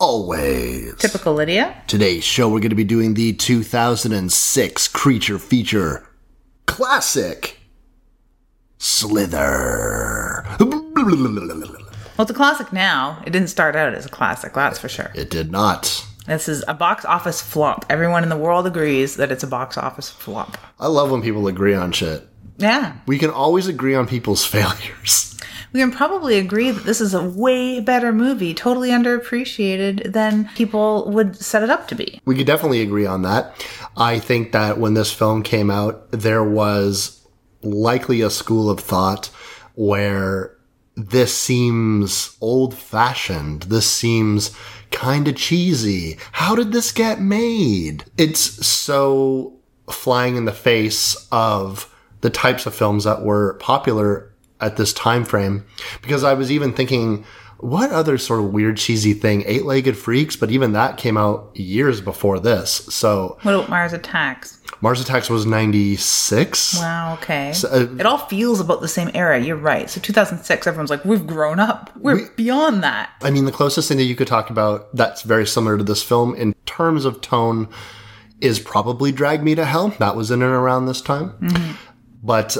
Always. Typical Lydia. Today's show, we're going to be doing the 2006 creature feature classic Slither. Well, it's a classic now. It didn't start out as a classic, that's for sure. It did not. This is a box office flop. Everyone in the world agrees that it's a box office flop. I love when people agree on shit. Yeah. We can always agree on people's failures. We can probably agree that this is a way better movie, totally underappreciated than people would set it up to be. We could definitely agree on that. I think that when this film came out, there was likely a school of thought where this seems old fashioned. This seems kind of cheesy. How did this get made? It's so flying in the face of the types of films that were popular at this time frame because I was even thinking what other sort of weird cheesy thing eight-legged freaks but even that came out years before this so What about Mars Attacks? mars attacks was 96 Wow, okay. uh, it all feels about the same era. You're right. So 2006, everyone's like, we've grown up. We're beyond that. i mean the closest thing that you could talk about that's very similar to this film in terms of tone is probably drag me to hell that was in and around this time but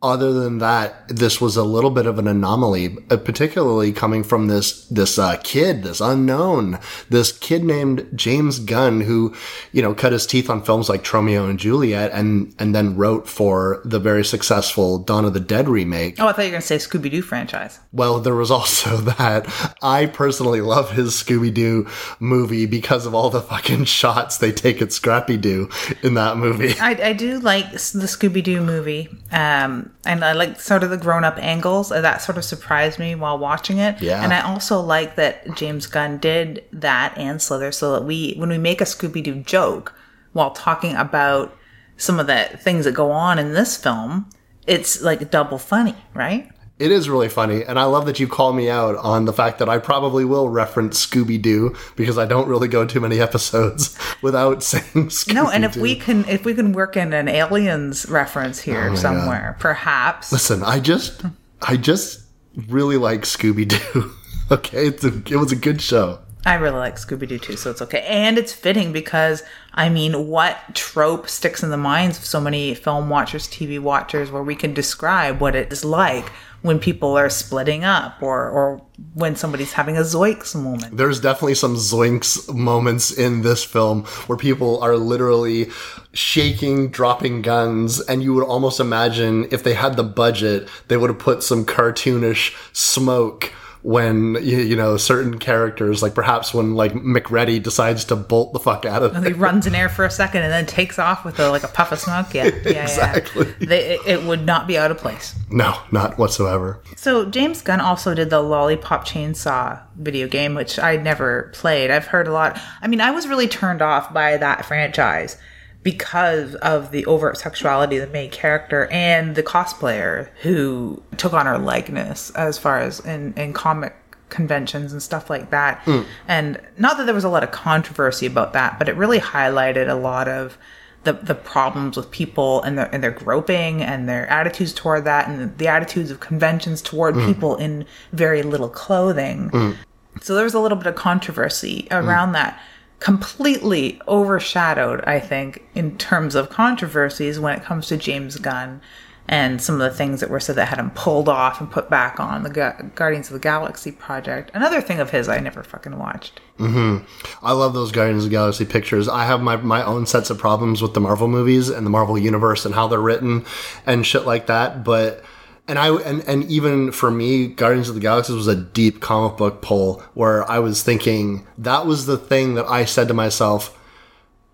other than that, this was a little bit of an anomaly, uh, particularly coming from this this uh, kid, this unknown, this kid named James Gunn, who you know cut his teeth on films like Tromeo and Juliet, and and then wrote for the very successful Dawn of the Dead remake. Oh, I thought you were going to say Scooby Doo franchise. Well, there was also that. I personally love his Scooby Doo movie because of all the fucking shots they take at Scrappy Doo in that movie. I, I do like the Scooby Doo movie, um, and I like sort of the grown up angles. Uh, That sort of surprised me while watching it. Yeah. And I also like that James Gunn did that and Slither, so that we, when we make a Scooby Doo joke while talking about some of the things that go on in this film, it's like double funny, right? It is really funny, and I love that you call me out on the fact that I probably will reference Scooby Doo because I don't really go too many episodes without saying Scooby No, and if we can, if we can work in an aliens reference here oh somewhere, perhaps. listen, I just, I just really like Scooby Doo. okay, it's a, it was a good show. I really like Scooby Doo too, so it's okay. And it's fitting because, I mean, what trope sticks in the minds of so many film watchers, TV watchers, where we can describe what it is like when people are splitting up or, or when somebody's having a Zoinks moment? There's definitely some zoinks moments in this film where people are literally shaking, dropping guns, and you would almost imagine if they had the budget, they would have put some cartoonish smoke when you, you know certain characters, like perhaps when like McReady decides to bolt the fuck out of He runs in air for a second and then takes off with a, like a puff of smoke. Yeah, yeah, Exactly. yeah. They, it, it would not be out of place. No, not whatsoever. So James Gunn also did the Lollipop Chainsaw video game, which I never played. I've heard a lot. I mean, I was really turned off by that franchise because of the overt sexuality of the main character and the cosplayer who took on her likeness as far as in, in comic conventions and stuff like that. Mm. And not that there was a lot of controversy about that, but it really highlighted a lot of the, the problems with people and their and their groping and their attitudes toward that and the attitudes of conventions toward mm. people in very little clothing. Mm. So there was a little bit of controversy around that. Completely overshadowed, I think, in terms of controversies when it comes to James Gunn and some of the things that were said that had him pulled off and put back on the Gu- Guardians of the Galaxy project. Another thing of his I never fucking watched. Mm-hmm. I love those Guardians of the Galaxy pictures. I have my, my own sets of problems with the Marvel movies and the Marvel universe and how they're written and shit like that. But and I and, and even for me, Guardians of the Galaxy was a deep comic book pull where I was thinking that was the thing that I said to myself,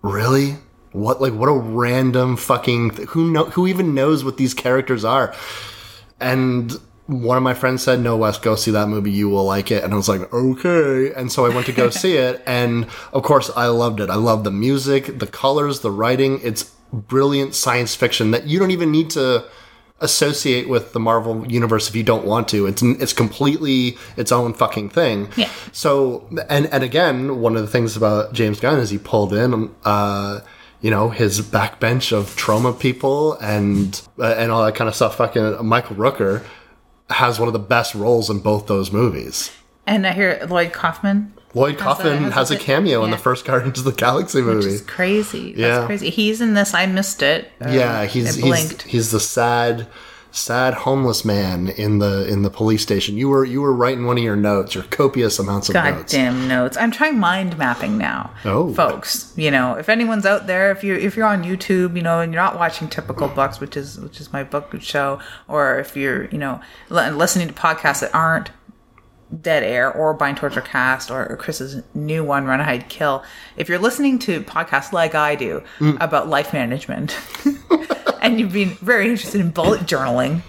really? What like what a random fucking th- who know who even knows what these characters are? And one of my friends said, "No, Wes, go see that movie. You will like it." And I was like, "Okay." And so I went to go see it, and of course, I loved it. I love the music, the colors, the writing. It's brilliant science fiction that you don't even need to associate with the Marvel universe if you don't want to. It's it's completely its own fucking thing. Yeah. So and and again, one of the things about James Gunn is he pulled in. Uh, you know his backbench of Troma people and uh, and all that kind of stuff. Fucking Michael Rooker has one of the best roles in both those movies. And I hear Lloyd Kaufman. Lloyd Has a- has a has a cameo in the first Guardians of the Galaxy movie. It's crazy. That's Yeah. crazy. He's in this. I missed it. Um, yeah, he's he's blinked. he's the sad sad homeless man in the in the police station. You were you were writing one of your notes, your copious amounts of notes. Goddamn notes. I'm trying mind mapping now. Oh. folks, you know, if anyone's out there, if you if you're on YouTube, you know, and you're not watching Typical Books, which is which is my book show, or if you're, you know, li- listening to podcasts that aren't Dead Air or Bind Torture Cast or Chris's new one, Run Hide Kill. If you're listening to podcasts like I do about life management, and you've been very interested in bullet journaling,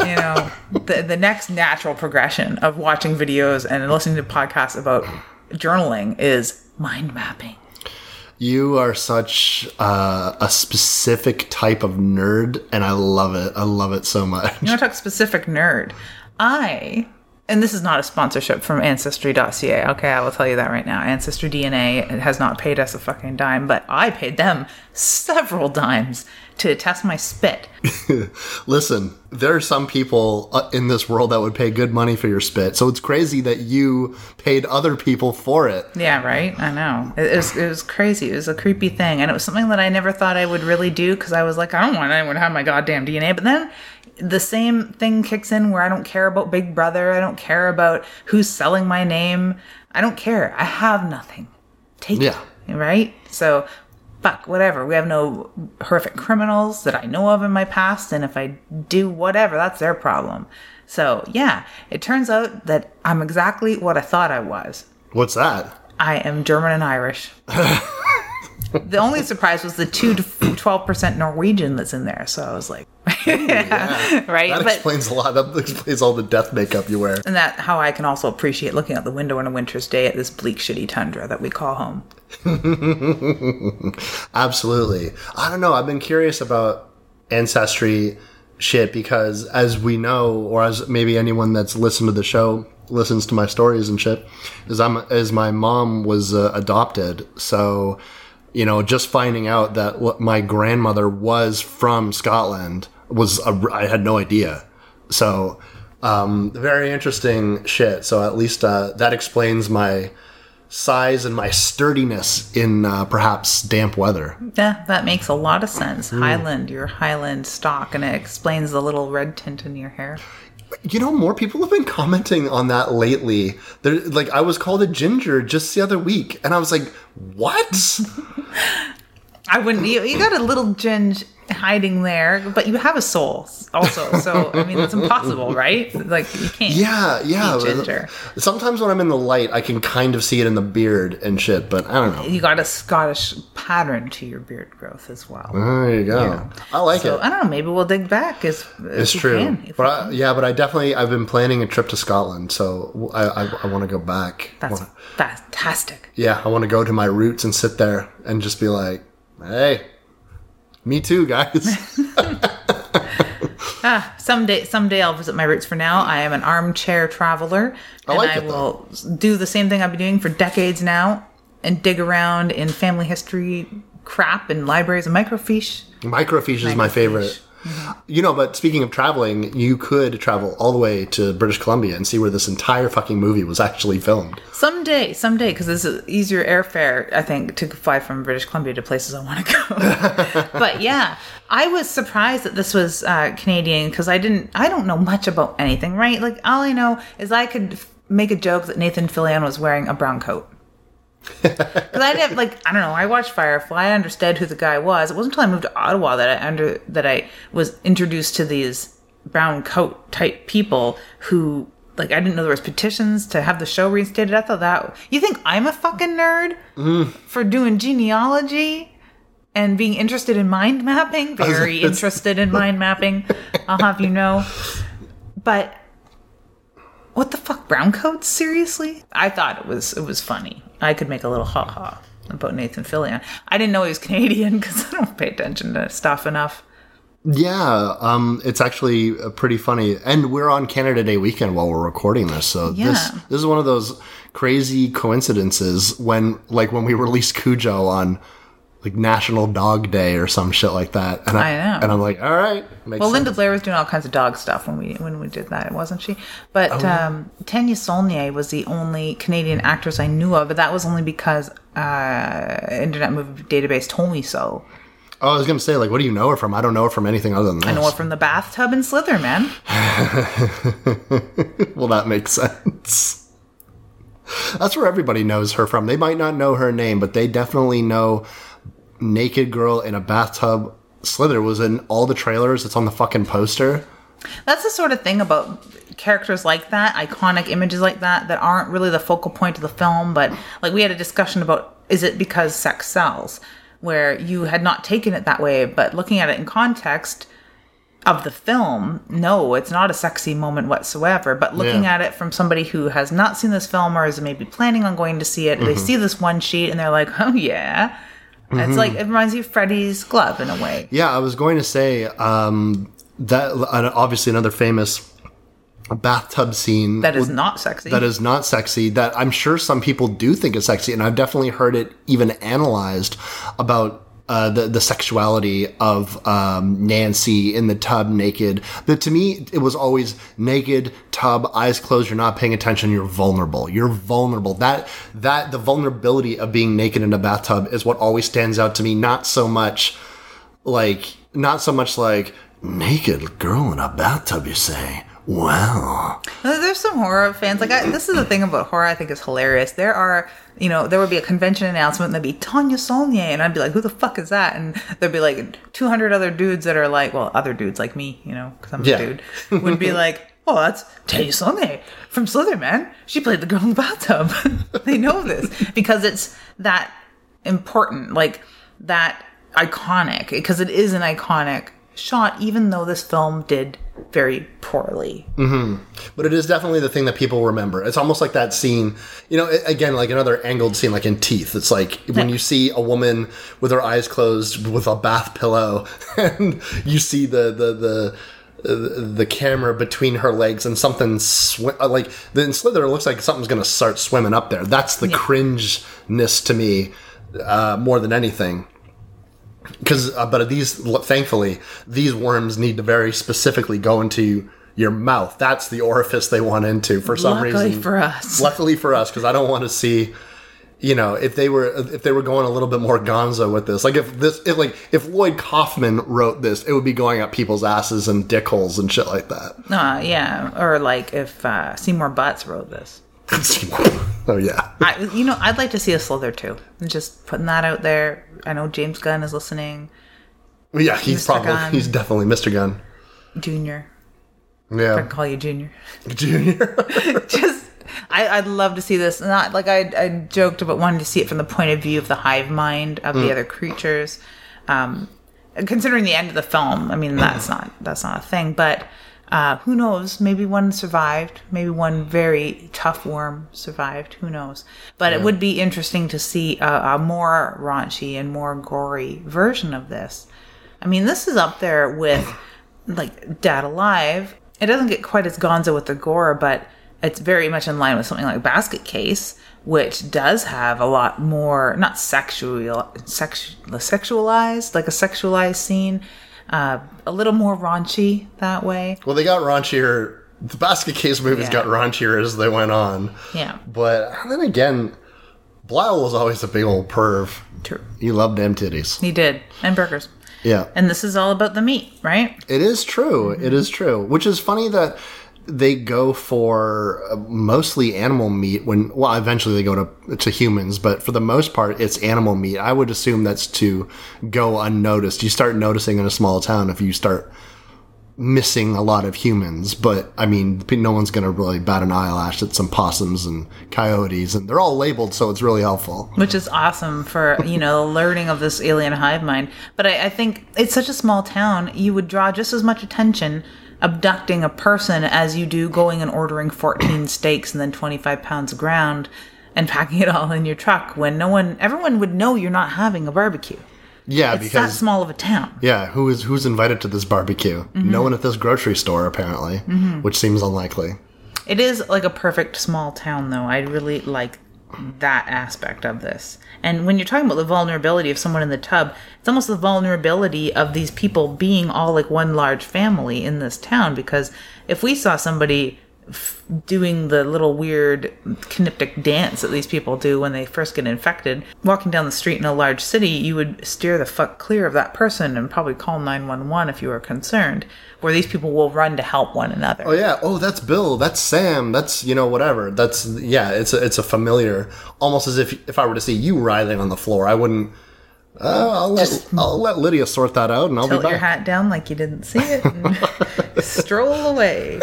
you know, the the next natural progression of watching videos and listening to podcasts about journaling is mind mapping. You are such uh, a specific type of nerd, and I love it. I love it so much. You want to talk specific nerd? I, and this is not a sponsorship from Ancestry.ca. Okay, I will tell you that right now. Ancestry DNA has not paid us a fucking dime, but I paid them several dimes to test my spit. Listen, there are some people uh, in this world that would pay good money for your spit, so it's crazy that you paid other people for it. Yeah, right. I know. It, it was it was crazy. It was a creepy thing, and it was something that I never thought I would really do because I was like, I don't want anyone to have my goddamn DNA. But then the same thing kicks in where I don't care about Big Brother. I don't care about who's selling my name. I don't care. I have nothing. Take Yeah. it. Right. So. Fuck, whatever. We have no horrific criminals that I know of in my past, and if I do whatever, that's their problem. So, yeah, it turns out that I'm exactly what I thought I was. What's that? I am German and Irish. the only surprise was the 2 to 12% Norwegian that's in there. So I was like, right? That but explains a lot. That explains all the death makeup you wear. and that how I can also appreciate looking out the window on a winter's day at this bleak, shitty tundra that we call home. Absolutely. I don't know. I've been curious about ancestry shit because, as we know, or as maybe anyone that's listened to the show listens to my stories and shit, is I'm as my mom was uh, adopted. So, you know, just finding out that what my grandmother was from Scotland was a, I had no idea. So, um, very interesting shit. So at least uh, that explains my size and my sturdiness in uh, perhaps damp weather. Yeah, that makes a lot of sense. Hmm. Highland, your Highland stock, and it explains the little red tint in your hair. You know, more people have been commenting on that lately. There, like, I was called a ginger just the other week, and I was like, "What?" I wouldn't. You, you got a little ginge hiding there, but you have a soul also. So I mean, it's impossible, right? Like you can't. yeah, yeah. Ginger. Sometimes when I'm in the light, I can kind of see it in the beard and shit, but I don't know. You got a Scottish pattern to your beard growth as well. There you go. I like so it. I don't know. Maybe we'll dig back. As, It's true, but I, yeah, but I definitely I've been planning a trip to Scotland, so I I, I want to go back. That's wanna- fantastic. yeah, I want to go to my roots and sit there and just be like, "Hey, me too, guys." Ah, someday, someday I'll visit my roots. For now, I am an armchair traveler, and like I it, will do the same thing I've been doing for decades now, and dig around in family history crap in libraries and microfiche. Microfiche is my favorite. You know, but speaking of traveling, you could travel all the way to British Columbia and see where this entire fucking movie was actually filmed. Someday, someday, because it's a easier airfare, I think, to fly from British Columbia to places I want to go. but yeah, I was surprised that this was uh, Canadian because I didn't, I don't know much about anything, right? Like all I know is I could f- make a joke that Nathan Fillion was wearing a brown coat. Because I didn't like I don't know. I watched Firefly. I understood who the guy was. It wasn't until I moved to Ottawa that I under that I was introduced to these brown coat type people who like I didn't know there was petitions to have the show reinstated. I thought that you think I'm a fucking nerd for doing genealogy and being interested in mind mapping. Very interested in mind mapping. I'll have you know. But what the fuck, brown coats? Seriously? I thought it was it was funny. I could make a little ha ha about Nathan Fillion. I didn't know he was Canadian because I don't pay attention to stuff enough. Yeah, um, it's actually uh, pretty funny, and we're on Canada Day weekend while we're recording this. So this Yeah. this is one of those crazy coincidences when, like, when we released Cujo on like National Dog Day or some shit like that. And I know. and I'm like, all right, Well, sense. Linda Blair was doing all kinds of dog stuff when we when we did that, wasn't she? But Oh, um, Tania Saulnier was the only Canadian actress I knew of, but that was only because uh, Internet Movie Database told me so. Oh, I was gonna say, like, what do you know her from? I don't know her from anything other than this. I know her from the bathtub in Slither, man. well, that makes sense. That's where everybody knows her from. They might not know her name, but they definitely know naked girl in a bathtub. Slither was in all the trailers. It's on the fucking poster. That's the sort of thing about characters like that, iconic images like that, that aren't really the focal point of the film. But like we had a discussion about is it because sex sells, where you had not taken it that way, but looking at it in context of the film, no, it's not a sexy moment whatsoever. But looking Yeah. at it from somebody who has not seen this film or is maybe planning on going to see it, they mm-hmm. see this one sheet and they're like, oh yeah. It's like it reminds you of Freddy's glove in a way. Yeah, I was going to say um, that uh, obviously another famous bathtub scene That is not sexy. that is not sexy that I'm sure some people do think is sexy, and I've definitely heard it even analyzed about uh, the the sexuality of um, Nancy in the tub naked. But to me, it was always naked tub, eyes closed. You're not paying attention. You're vulnerable. You're vulnerable. That that the vulnerability of being naked in a bathtub is what always stands out to me. Not so much like not so much like naked girl in a bathtub. You say. Wow. Uh, There's some horror fans. Like, I, this is the thing about horror I think is hilarious. There are, you know, there would be a convention announcement and there'd be Tania Saulnier, and I'd be like, who the fuck is that? And there'd be like 200 other dudes that are like, well, other dudes like me, you know, because I'm Yeah. a dude, would be like, oh, that's Tania Saulnier from Slither, man. She played the girl in the bathtub. they know this because it's that important, like that iconic, because it is an iconic shot, even though this film did very poorly. But it is definitely the thing that people remember. It's almost like that scene, you know, again, like another angled scene, like in Teeth. It's like when you see a woman with her eyes closed with a bath pillow, and you see the the the. The camera between her legs and something sw- uh, like the in Slither it looks like something's gonna start swimming up there. That's the cringeness to me uh, more than anything. Because, uh, but these, thankfully, these worms need to very specifically go into your mouth. That's the orifice they want into for some Luckily reason. Luckily for us. Luckily for us, because I don't want to see, you know, if they were if they were going a little bit more gonzo with this. Like if this, if like if Lloyd Kaufman wrote this, it would be going up people's asses and dick holes and shit like that. Uh, yeah, or like if uh, Seymour Butts wrote this. oh yeah, I, you know, I'd like to see a Slither too. I'm just putting that out there. I know James Gunn is listening. yeah. He's Mr. probably Gunn. he's definitely Mr. Gunn. Junior, Yeah. I can call you Junior. Junior. just, I, I'd love to see this. Not like I, I joked about wanting to see it from the point of view of the hive mind of the other creatures. Um, considering the end of the film, I mean that's not that's not a thing. But uh, who knows? Maybe one survived. Maybe one very tough worm survived. Who knows? But it would be interesting to see a, a more raunchy and more gory version of this. I mean, this is up there with like Dead Alive. It doesn't get quite as gonzo with the gore, but it's very much in line with something like Basket Case, which does have a lot more not sexual, sex, sexualized, like a sexualized scene, uh, a little more raunchy that way. well, they got raunchier. The Basket Case movies Yeah. got raunchier as they went on. Yeah, But then again, Belial was always a big old perv. true. He loved them titties. He did, and burgers. Yeah. And this is all about the meat, right? It is true. It is true. Which is funny that they go for uh, mostly animal meat when well eventually they go to to humans but for the most part it's animal meat. I would assume that's to go unnoticed. You start noticing in a small town if you start missing a lot of humans but i mean no one's going to really bat an eyelash at some possums and coyotes and they're all labeled so it's really helpful. Which is awesome for you know learning of this alien hive mind. But I, I think it's such a small town you would draw just as much attention abducting a person as you do going and ordering 14 steaks and then 25 pounds of ground and packing it all in your truck when no one, everyone would know you're not having a barbecue. Yeah, because that small of a town. yeah, who is who's invited to this barbecue? Mm-hmm. No one at this grocery store apparently, which seems unlikely. It is like a perfect small town, though. I really like that aspect of this. And when you're talking about the vulnerability of someone in the tub, it's almost the vulnerability of these people being all like one large family in this town. Because if we saw somebody f- doing the little weird kinetic dance that these people do when they first get infected, walking down the street in a large city, you would steer the fuck clear of that person and probably call 911 if you were concerned. Where these people will run to help one another. Oh yeah, oh that's Bill, that's Sam, that's you know whatever. That's yeah, it's a, it's a familiar, almost as if if I were to see you writhing on the floor, I wouldn't. Uh, I'll let I'll let Lydia sort that out, and I'll tilt be your hat down like you didn't see it and stroll away.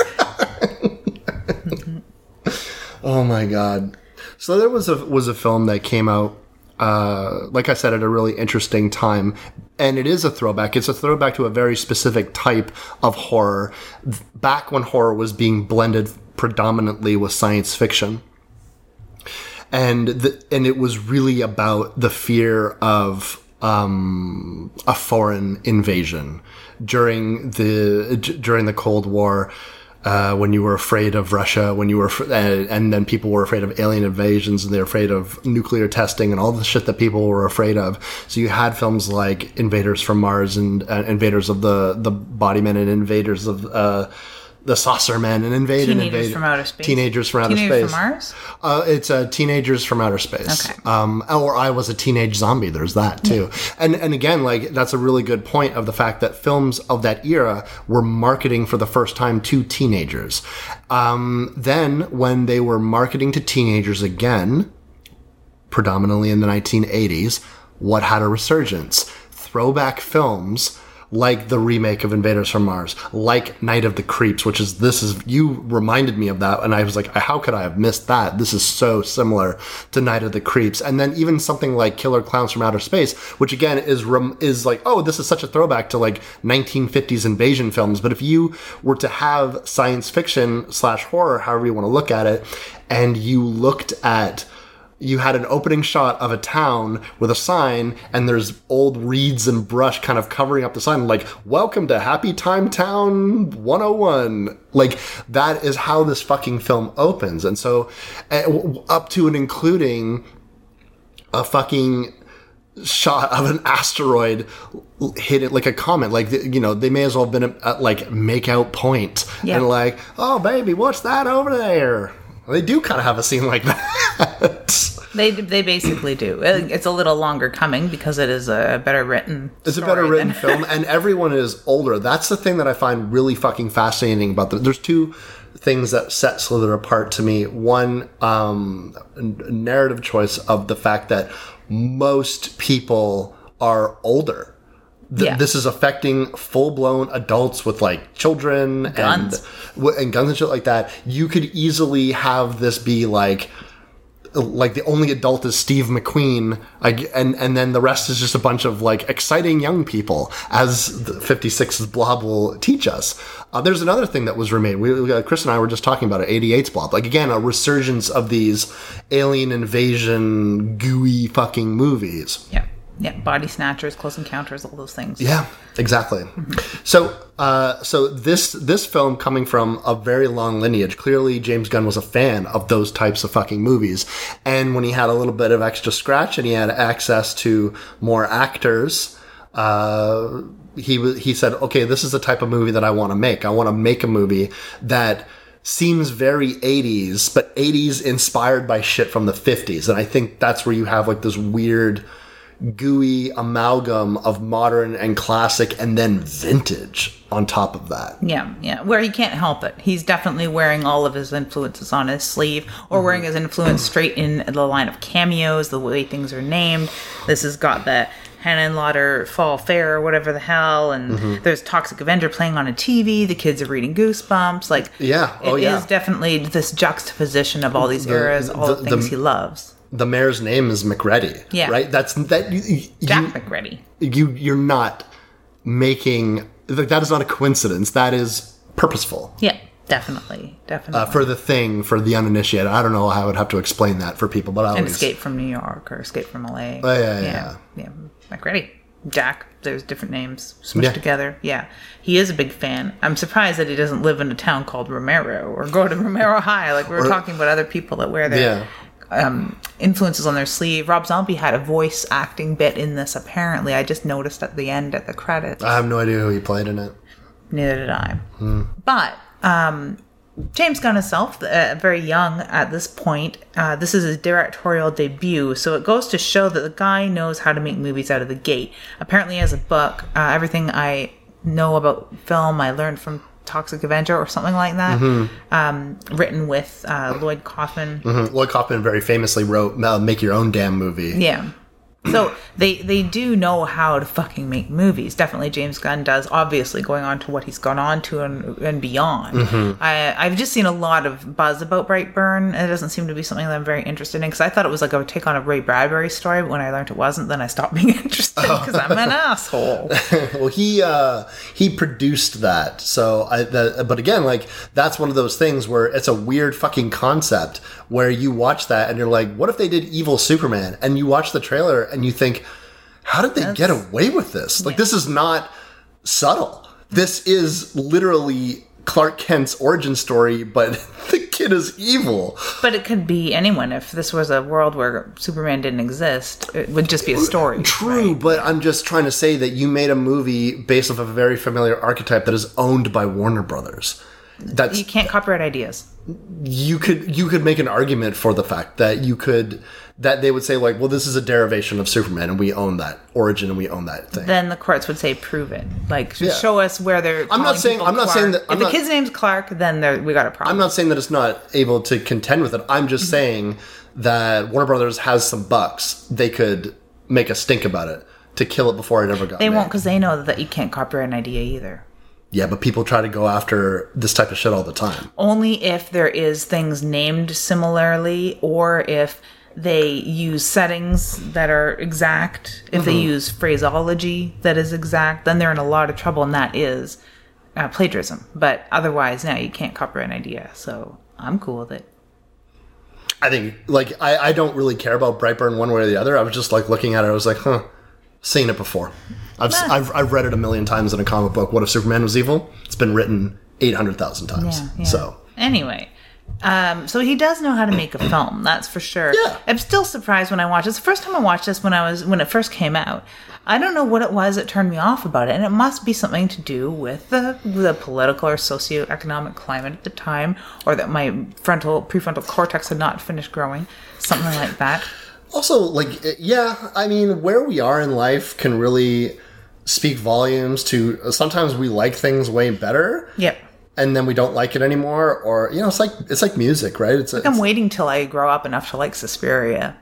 Oh my god! So there was a was a film that came out, uh, like I said, at a really interesting time, and it is a throwback. It's a throwback to a very specific type of horror, back when horror was being blended predominantly with science fiction. and the, and it was really about the fear of um, a foreign invasion during the during the Cold War. Uh, when you were afraid of Russia, when you were, fr- and, then people were afraid of alien invasions, and they're afraid of nuclear testing, and all the shit that people were afraid of. So you had films like Invaders from Mars and uh, Invaders of the the Body Men and Invaders of uh, the Saucer Men and Invade and Teenagers Invade from Outer Space. Teenagers from Outer Teenagers Space. from Mars? Uh, it's uh, teenagers from outer space. Okay. Um, or I was a teenage zombie. There's that too. And and again, like that's a really good point of the fact that films of that era were marketing for the first time to teenagers. Um, then when they were marketing to teenagers again, predominantly in the 1980s, what had a resurgence? Throwback films like the remake of Invaders from Mars, like Night of the Creeps, which is this is you reminded me of that, and I was like, how could I have missed that? This is so similar to Night of the Creeps, and then even something like Killer Clowns from Outer Space, which again is rem- is like, oh, this is such a throwback to like 1950s invasion films. But if you were to have science fiction slash horror, however you want to look at it, and you looked at you had an opening shot of a town with a sign and there's old reeds and brush kind of covering up the sign like welcome to happy time town 101 like that is how this fucking film opens. And so uh, up to and including a fucking shot of an asteroid hit it like a comet. Like you know they may as well have been at like make out point Yeah. and like oh baby what's that over there they do kind of have a scene like that They they basically do. It's a little longer coming because it is a better written. It's a better written film, and everyone is older. That's the thing that I find really fucking fascinating about the. There's two things that set Slither apart to me. One, um, narrative choice of the fact that most people are older. Th- Yeah. This is affecting full blown adults with like children Guns. and and guns and shit like that. You could easily have this be like like the only adult is Steve McQueen, and and then the rest is just a bunch of like exciting young people, as the 56's Blob will teach us. Uh, there's another thing that was remade. We, we- uh, Chris and I were just talking about it. 88's Blob, like again, a resurgence of these alien invasion gooey fucking movies. Yeah, yeah. Body snatchers, close encounters, all those things. Yeah, exactly. So, uh, so this this film coming from a very long lineage. Clearly, James Gunn was a fan of those types of fucking movies, and when he had a little bit of extra scratch and he had access to more actors. Uh, he he said, okay, this is the type of movie that I want to make. I want to make a movie that seems very 80s, but 80s inspired by shit from the 50s. And I think that's where you have like this weird, gooey amalgam of modern and classic and then vintage on top of that. Yeah, yeah. Where he can't help it. He's definitely wearing all of his influences on his sleeve or wearing his influence straight in the line of cameos, the way things are named. This has got the Hannah and Lauder Fall Fair or whatever the hell. And Mm-hmm. there's Toxic Avenger playing on a TV. The kids are reading Goosebumps. Like, Yeah. it Oh, is yeah. definitely this juxtaposition of all these eras, all the, the- things the- he loves. The mayor's name is McReady. Yeah. Right? That's that you, you- Jack McReady. you you're not making like that is not a coincidence. That is purposeful. Yeah, definitely, definitely. Uh, for the thing, for the uninitiated, I don't know how I would have to explain that for people, but I always Escape from New York or Escape from LA. Oh, yeah, yeah, yeah, yeah. McReady, Jack. There's different names smushed Yeah. together. Yeah, he is a big fan. I'm surprised that he doesn't live in a town called Romero or go to Romero High. Like we were Or- talking about other people that wear their um, influences on their sleeve. Rob Zombie had a voice acting bit in this. Apparently, I just noticed at the end at the credits. I have no idea who he played in it. Neither did I. But um, James Gunn himself, uh, very young at this point, uh, this is his directorial debut, so it goes to show that the guy knows how to make movies out of the gate. Apparently, as a book. Uh, everything I know about film, I learned from Toxic Avenger or something like that, um, written with uh, Lloyd Kaufman. Mhm. Lloyd Kaufman very famously wrote uh, "Make Your Own Damn Movie." Yeah. So they they do know how to fucking make movies. Definitely James Gunn does. Obviously, going on to what he's gone on to and, and beyond. I I've just seen a lot of buzz about Brightburn. and It doesn't seem to be something that I'm very interested in because I thought it was like a take on a Ray Bradbury story, but when I learned it wasn't, then I stopped being interested because I'm an asshole. well he uh he produced that so i that, but again like that's one of those things where it's a weird fucking concept where you watch that and you're like what if they did evil superman and you watch the trailer and you think how did they get away with this like this is not subtle this is literally clark kent's origin story but the kid is evil But it could be anyone. If this was a world where Superman didn't exist, it would just be a story. True, but I'm just trying to say that you made a movie based off of a very familiar archetype that is owned by Warner Brothers. That's You can't copyright ideas. you could you could make an argument for the fact that you could that they would say like, well, this is a derivation of Superman, and we own that origin, and we own that thing. then the courts would say prove it. Like Yeah. show us where they're. I'm not saying- I'm not saying that- I'm if the kid's name's Clark, then we got a problem. I'm not saying that it's not able to contend with it. I'm just Mm-hmm. saying that Warner Brothers has some bucks. They could make a stink about it to kill it before it ever got. They made. won't because they know that you can't copyright an idea either. Yeah, but people try to go after this type of shit all the time. Only if there is things named similarly, or if they use settings that are exact. If Mm-hmm. they use phraseology that is exact, then they're in a lot of trouble, and that is uh, plagiarism. But otherwise, now you can't copyright an idea. So I'm cool with it. I think like I, I don't really care about Brightburn one way or the other. I was just like looking at it. I was like, huh, seen it before. I've. I've I've read it a million times in a comic book. What if Superman was evil? It's been written eight hundred thousand times. Yeah, yeah. So anyway, um, so he does know how to make a film. That's for sure. Yeah. I'm still surprised when I watched this. The first time I watched this when I was when it first came out. I don't know what it was that turned me off about it, and it must be something to do with the the political or socioeconomic climate at the time, or that my frontal prefrontal cortex had not finished growing, something like that. Also like eh, yeah, I mean where we are in life can really speak volumes to. Sometimes we like things way better. Yep. And then we don't like it anymore, or you know, it's like it's like music, right? It's, I'm waiting till I grow up enough to like Suspiria.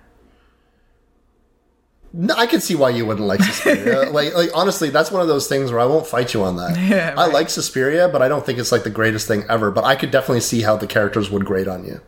No, I can see why you wouldn't like Suspiria. like, like honestly, that's one of those things where I won't fight you on that. Yeah, I like Suspiria, but I don't think it's like the greatest thing ever. But I could definitely see how the characters would grate on you.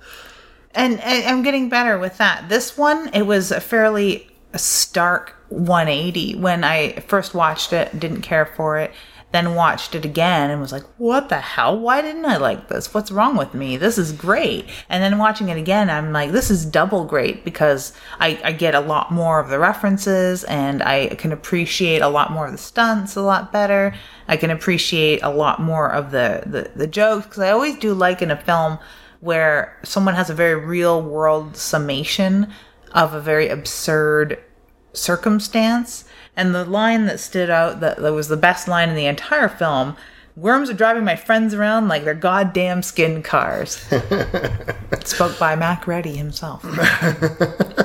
And, and I'm getting better with that. This one, it was a fairly stark 180 when I first watched it, didn't care for it, then watched it again and was like, what the hell? Why didn't I like this? What's wrong with me? This is great. And then watching it again, I'm like, this is double great because I, I get a lot more of the references and I can appreciate a lot more of the stunts a lot better. I can appreciate a lot more of the, the, the jokes because I always do like in a film where someone has a very real world summation of a very absurd circumstance. And the line that stood out, that, that was the best line in the entire film Worms are driving my friends around like they're goddamn skin cars. Spoke by McReady himself.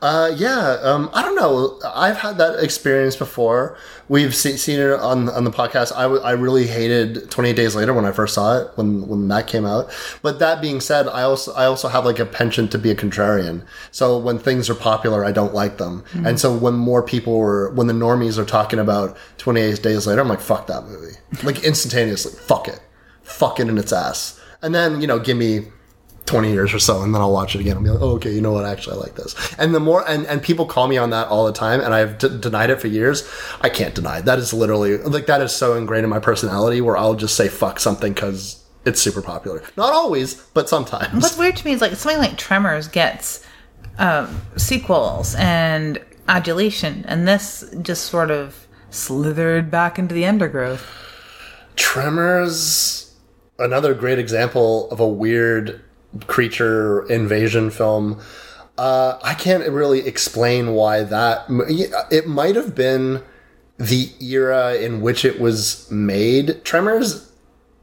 Uh, yeah, um, I don't know. I've had that experience before. We've see, seen it on on the podcast. I, w- I really hated Twenty Eight Days Later when I first saw it when when that came out. But that being said, I also I also have like a penchant to be a contrarian. So when things are popular, I don't like them. And so when more people were when the normies are talking about Twenty Eight Days Later, I'm like, fuck that movie. Like instantaneously, fuck it, fuck it in its ass. And then you know, give me 20 years or so and then I'll watch it again. I'll be like, oh, okay, you know what? Actually, I like this. And the more, and, and people call me on that all the time and I've d- denied it for years. I can't deny it. That is literally, like, that is so ingrained in my personality where I'll just say fuck something because it's super popular. Not always, but sometimes. What's weird to me is like something like Tremors gets um, sequels and adulation, and this just sort of slithered back into the undergrowth. Tremors, another great example of a weird creature invasion film. Uh, I can't really explain why that. It might have been the era in which it was made. Tremors,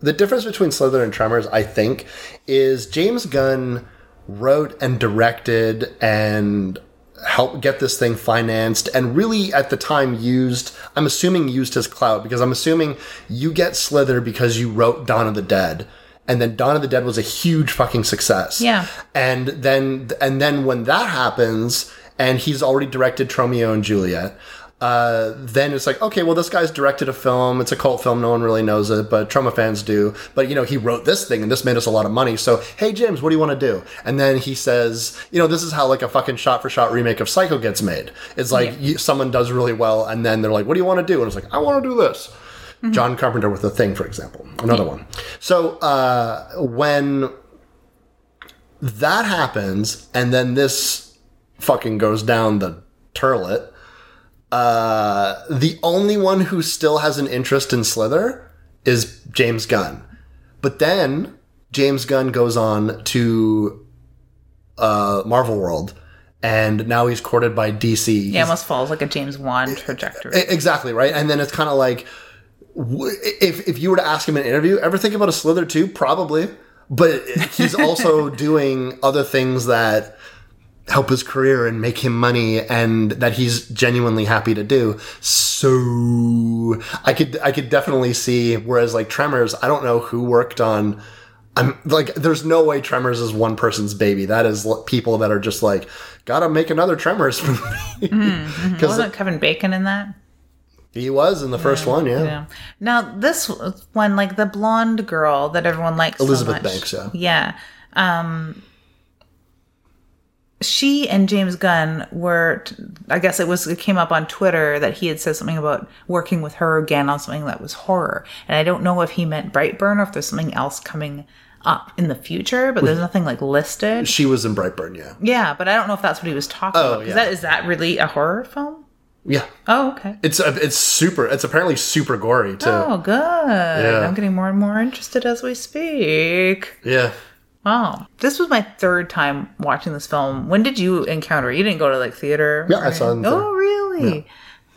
the difference between Slither and Tremors, I think, is James Gunn wrote and directed and helped get this thing financed and really at the time used i'm assuming used his clout because i'm assuming you get slither because you wrote dawn of the dead and then dawn of the dead was a huge fucking success Yeah. and then and then when that happens and he's already directed Tromeo and Juliet uh, then it's like okay well this guy's directed a film. It's a cult film. No one really knows it but Troma fans do. But you know he wrote this thing and this made us a lot of money. So hey james what do you want to do? And then he says you know this is how like a fucking shot for shot remake of psycho gets made. It's like Yeah. you, someone does really well and then they're like what do you want to do? And it's like i want to do this. John carpenter with the thing for example. Another one. So uh, when that happens and then this fucking goes down the turlet uh the only one who still has an interest in slither is james gunn but then james gunn goes on to uh marvel world and now he's courted by dc He almost falls like a James Wan trajectory. Exactly right, and then it's kind of like if if you were to ask him in an interview, ever think about a Slither too? Probably, but he's also doing other things that help his career and make him money, and that he's genuinely happy to do. So I could I could definitely see. Whereas like Tremors, I don't know who worked on. I'm like, there's no way Tremors is one person's baby. That is people that are just like, gotta make another Tremors movie. Because Wasn't Kevin Bacon in that? he was in the first one, yeah. Yeah. Now this one, like the blonde girl that everyone likes, so Elizabeth much. Banks, yeah. yeah. Um, she and James Gunn were, I guess it was, it came up on Twitter that he had said something about working with her again on something that was horror, and I don't know if he meant Brightburn or if there's something else coming up in the future, but there's nothing like listed. She was in Brightburn, yeah. Yeah, but I don't know if that's what he was talking Oh, about. Is yeah. that is that really a horror film? Yeah. Oh, okay. It's uh, it's super. It's apparently super gory too. Oh, good. Yeah. I'm getting more and more interested as we speak. Yeah. Wow. This was my third time watching this film. When did you encounter it? You didn't go to like theater? Yeah, or I saw it in. Oh, really?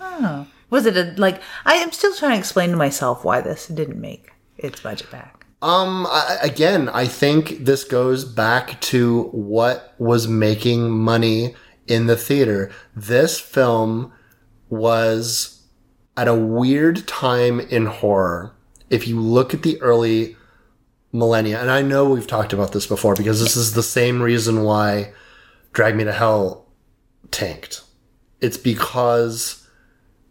Oh. Was it a, like, I am still trying to explain to myself why this didn't make its budget back. Um. I, again, I think this goes back to what was making money in the theater. This film was at a weird time in horror. If you look at the early millennia, and I know we've talked about this before because this is the same reason why Drag Me to Hell tanked. It's because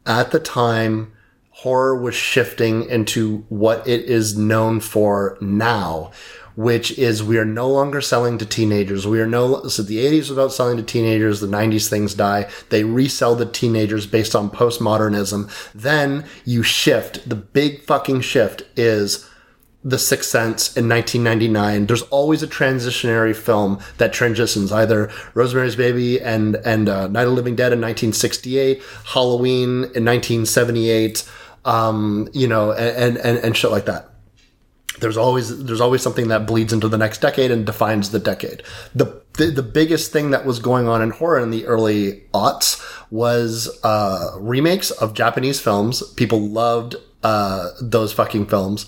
at the time, horror was shifting into what it is known for now, which is we are no longer selling to teenagers. We are no, so the 80s was about selling to teenagers, the 90s things die. They resell to teenagers based on postmodernism. Then you shift. The big fucking shift is the Sixth Sense in 1999. There's always a transitionary film that transitions, either Rosemary's Baby and and uh, Night of Living Dead in 1968, Halloween in 1978, um, you know, and, and and shit like that. There's always there's always something that bleeds into the next decade and defines the decade. The the, the biggest thing that was going on in horror in the early aughts was uh, remakes of Japanese films. People loved uh, those fucking films.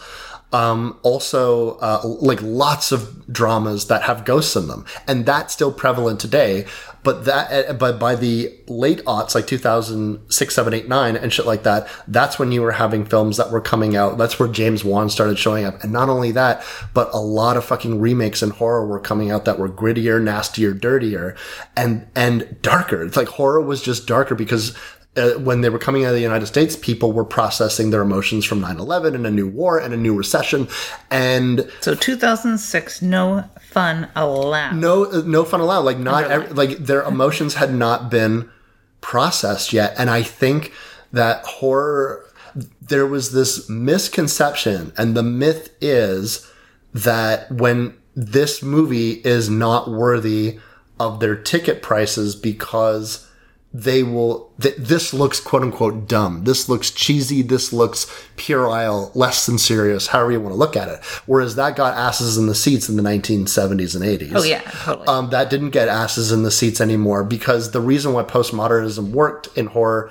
Um, also, uh, like lots of dramas that have ghosts in them, and that's still prevalent today. But that, uh, but by the late aughts, like 2006, 7, 8, 9, and shit like that, that's when you were having films that were coming out. That's where James Wan started showing up. And not only that, but a lot of fucking remakes in horror were coming out that were grittier, nastier, dirtier, and, and darker. It's like horror was just darker because uh, when they were coming out of the United States, people were processing their emotions from 9/11 and a new war and a new recession, and So 2006, no fun allowed. no no fun allowed. Like not like their emotions had not been processed yet, and I think that horror there was this misconception, and the myth is that when this movie is not worthy of their ticket prices because they will th- this looks quote unquote dumb. This looks cheesy. This looks puerile less than serious however you want to look at it. Whereas that got asses in the seats in the 1970s and 80s Oh yeah, totally. um, that didn't get asses in the seats anymore because the reason why postmodernism worked in horror,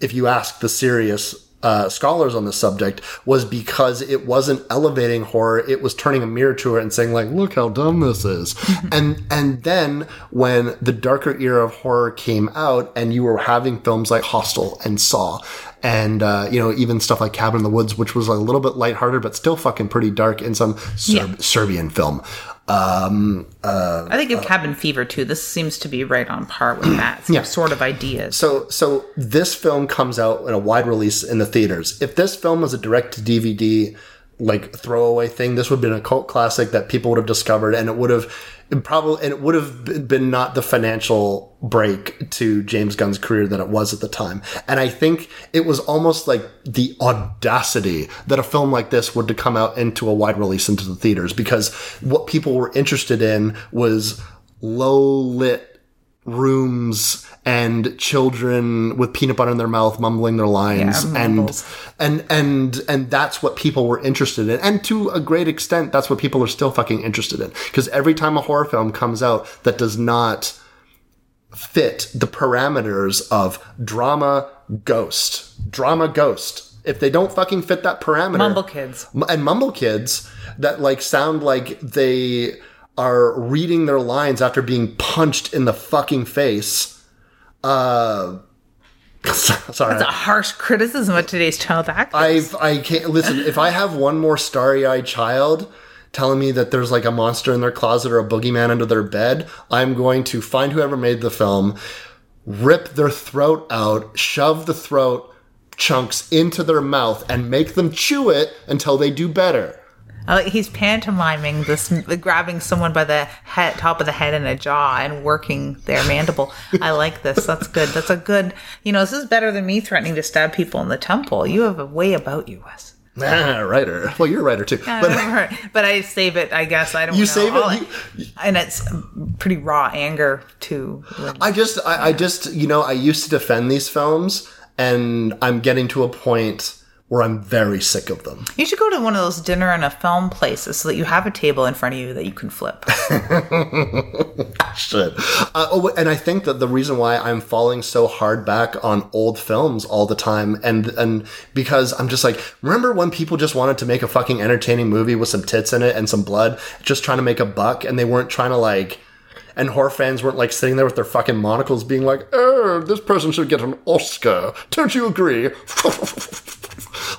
if you ask the serious uh, scholars on the subject, was because it wasn't elevating horror; it was turning a mirror to it and saying, "Like, look how dumb this is." and and then when the darker era of horror came out, and you were having films like Hostel and Saw. And uh, you know, even stuff like Cabin in the Woods, which was a little bit lighthearted, but still fucking pretty dark in some Serb- Serbian film. Um, uh, I think of Cabin Fever too. This seems to be right on par with that Yeah. sort of ideas. So, so this film comes out in a wide release in the theaters. If this film was a direct to DVD like throwaway thing, this would have been a cult classic that people would have discovered, and it would have it probably and it would have been not the financial break to James Gunn's career that it was at the time. And I think it was almost like the audacity that a film like this would to come out into a wide release into the theaters because what people were interested in was low lit rooms and children with peanut butter in their mouth mumbling their lines Yeah, and and and and that's what people were interested in. And to a great extent that's what people are still fucking interested in. Because every time a horror film comes out that does not fit the parameters of drama ghost drama ghost if they don't fucking fit that parameter Mumble Kids. And mumble kids that like sound like they are reading their lines after being punched in the fucking face. Uh, sorry. that's a harsh criticism of today's child actors. I've I can't listen. If I have one more starry-eyed child telling me that there's like a monster in their closet or a boogeyman under their bed, I'm going to find whoever made the film, rip their throat out, shove the throat chunks into their mouth, and make them chew it until they do better. Uh, he's pantomiming this, grabbing someone by the head, top of the head and a jaw and working their mandible. I like this. That's good. That's a good, you know, this is better than me threatening to stab people in the temple. You have a way about you, Wes. Ah, writer. Well, you're a writer too. I But remember- but I save it, I guess. I don't You know. save it? You- and it's pretty raw anger, too. I just, I, I just, you know, I used to defend these films, and I'm getting to a point where I'm very sick of them. You should go to one of those dinner and a film places so that you have a table in front of you that you can flip. Shit. Uh, oh, and I think that the reason why I'm falling so hard back on old films all the time, and and because I'm just like, remember when people just wanted to make a fucking entertaining movie with some tits in it and some blood, just trying to make a buck, and they weren't trying to like. And horror fans weren't like sitting there with their fucking monocles being like, oh, this person should get an Oscar. Don't you agree?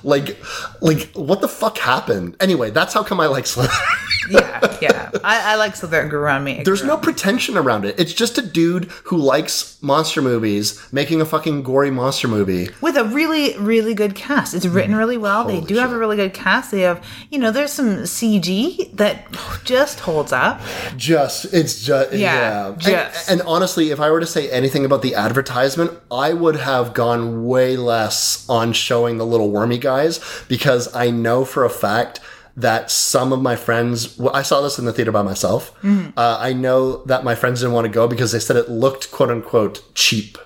like, like, what the fuck happened? Anyway, that's how come I like Slither. yeah, yeah. I, I like grew on me. There's no pretension around it. It's just a dude who likes monster movies making a fucking gory monster movie. with a really, really good cast. It's written mm. really well. they Holy do have a really good cast. They have, you know, there's some CG that just holds up. Just, it's just, yeah. Yeah, just. And, and honestly, if I were to say anything about the advertisement, I would have gone way less on showing the little wormy guys because I know for a fact that some of my friends, well, I saw this in the theater by myself. Mm-hmm. Uh, I know that my friends didn't want to go because they said it looked quote unquote cheap.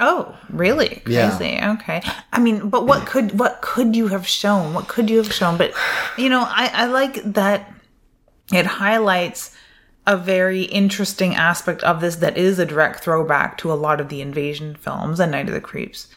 Oh, really? Yeah. Okay. I mean, but what could what could you have shown? What could you have shown? But you know, I, I like that it highlights a very interesting aspect of this that is a direct throwback to a lot of the invasion films and Night of the Creeps,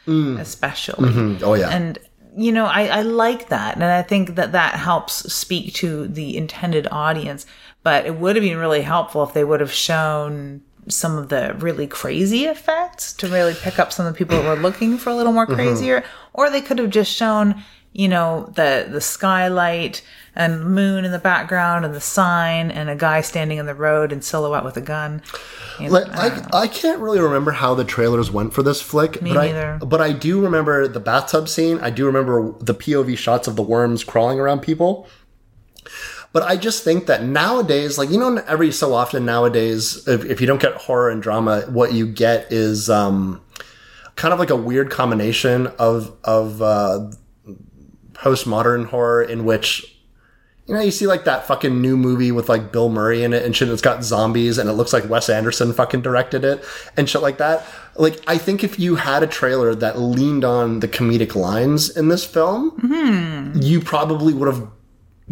especially. Oh, yeah. And you know, I, I like that, and I think that that helps speak to the intended audience. But it would have been really helpful if they would have shown some of the really crazy effects to really pick up some of the people that were looking for a little more mm-hmm. crazier, or they could have just shown, you know, the the skylight and moon in the background and the sign and a guy standing in the road in silhouette with a gun. You know, Like, I, I can't really remember how the trailers went for this flick, Me but neither. I but I do remember the bathtub scene. I do remember the POV shots of the worms crawling around people. But I just think that nowadays, like you know, every so often nowadays, if, if you don't get horror and drama, what you get is um, kind of like a weird combination of of uh, postmodern horror in which you know, you see like that fucking new movie with like Bill Murray in it and shit. It's got zombies and it looks like Wes Anderson fucking directed it and shit like that. Like, I think if you had a trailer that leaned on the comedic lines in this film, hmm. you probably would have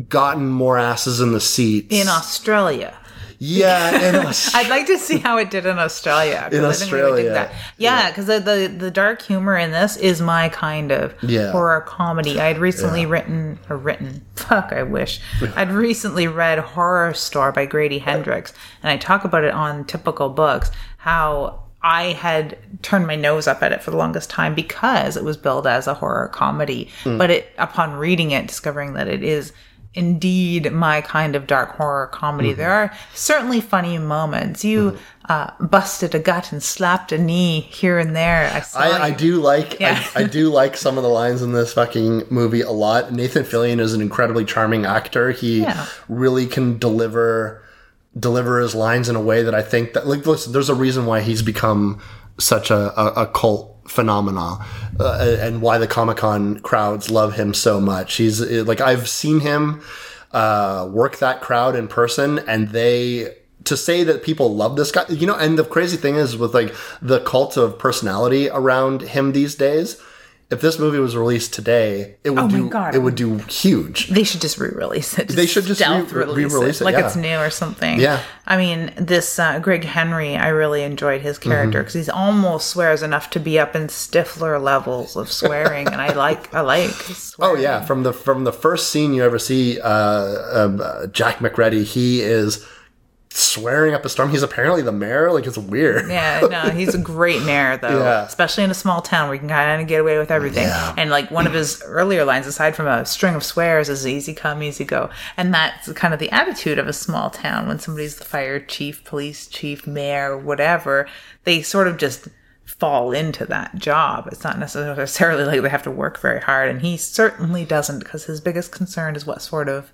gotten more asses in the seats. in Australia. Yeah, I'd like to see how it did in Australia. In I think we would dig Australia. that. Yeah, because the, the the dark humor in this is my kind of Yeah. horror comedy. I'd recently written or written. Fuck, I wish. I'd recently read Horrorstör by Grady Hendrix, and I talk about it on Typical Books. How I had turned my nose up at it for the longest time because it was billed as a horror comedy. Hmm. But it, upon reading it, discovering that it is indeed my kind of dark horror comedy. Mm-hmm. There are certainly funny moments. You uh, busted a gut and slapped a knee here and there. I. I, I do like Yeah. I, I do like some of the lines in this fucking movie a lot. Nathan Fillion is an incredibly charming actor. He Yeah. really can deliver deliver his lines in a way that I think that like listen, there's a reason why he's become such a, a, a cult phenomena uh, and why the Comic Con crowds love him so much. He's like I've seen him uh, work that crowd in person, and they to say that people love this guy, you know. And the crazy thing is with like the cult of personality around him these days. If this movie was released today, it would Oh my do God. it would do huge. They should just re-release it. They should just stealth re- release re-release it, like yeah. it's new or something. Yeah. I mean, this uh, Greg Henry, I really enjoyed his character Mm-hmm. because he's almost swears enough to be up in Stifler levels of swearing, and I like, I like. his Oh yeah, from the from the first scene you ever see uh, um, uh, Jack McReady, he is swearing up a storm. He's apparently the mayor. Like it's weird. Yeah, no, he's a great mayor though, Yeah. especially in a small town where you can kind of get away with everything. Yeah. And like one of his earlier lines, aside from a string of swears, is "easy come, easy go," and that's kind of the attitude of a small town. When somebody's the fire chief, police chief, mayor, whatever, they sort of just fall into that job. It's not necessarily like they have to work very hard, and he certainly doesn't because his biggest concern is what sort of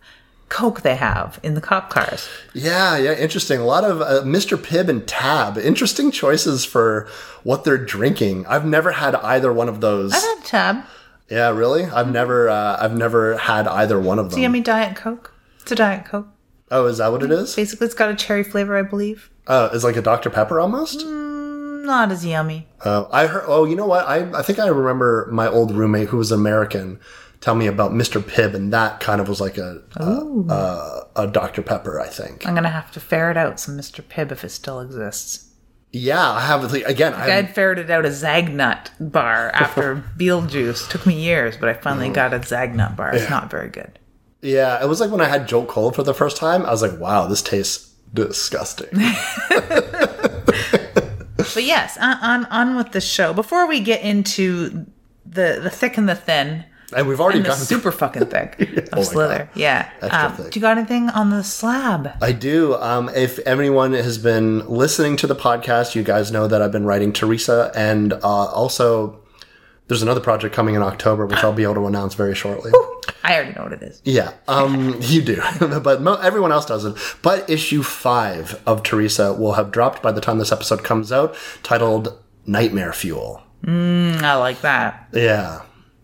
coke they have in the cop cars. Yeah, yeah, interesting. A lot of uh, Mr. Pibb and Tab. Interesting choices for what they're drinking. I've never had either one of those. I've had tab. Yeah, really? I've never, uh, I've never had either one of them. Yummy Diet Coke. It's a Diet Coke. Oh, is that what it is? Basically, it's got a cherry flavor, I believe. Oh, it's like a Dr. Pepper almost. Not as yummy. Uh, I heard. Oh, you know what? I I think I remember my old roommate who was American tell me about Mr. Pibb, and that kind of was like a a, a, a Dr. Pepper. I think. I'm gonna have to ferret out some Mr. Pibb if it still exists. Yeah, I have. like, Again, I I'd ferreted out a Zagnut bar after Beetlejuice. Took me years, but I finally mm. got a Zagnut bar. It's not very good. yeah. It was like when I had Jolt Cola for the first time. I was like, wow, this tastes disgusting. But yes, on on, on with the show. Before we get into the the thick and the thin and we've already and gotten. super fucking thick of Oh Slither, God. yeah. Extra Um, thick. do you got anything on the slab? I do. Um, if anyone has been listening to the podcast, you guys know that I've been writing Teresa, and uh, also there's another project coming in October, which I'll be able to announce very shortly. I already know what it is. Yeah, um, you do, but mo- everyone else doesn't. But issue five of Teresa will have dropped by the time this episode comes out, titled "Nightmare Fuel." Mm, I like that. Yeah,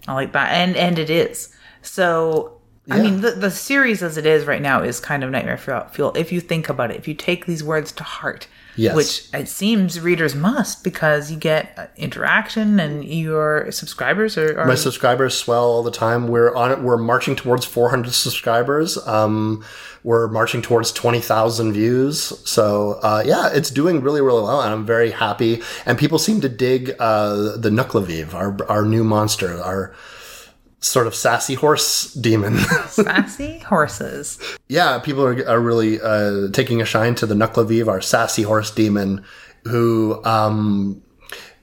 I like that, and and it is. So I mean, the the series as it is right now is kind of nightmare fuel if you think about it, if you take these words to heart, Yes. which it seems readers must because you get uh, interaction and your subscribers are. are my subscribers swell all the time. We're on it. We're marching towards 400 subscribers. Um, we're marching towards 20,000 views. So uh, yeah, it's doing really, really well, and I'm very happy. And people seem to dig uh, the Nuckelavee, our our new monster, our sort of sassy horse demon. sassy horses. yeah, people are, are really uh, taking a shine to the Nuckelavee, our sassy horse demon, who um,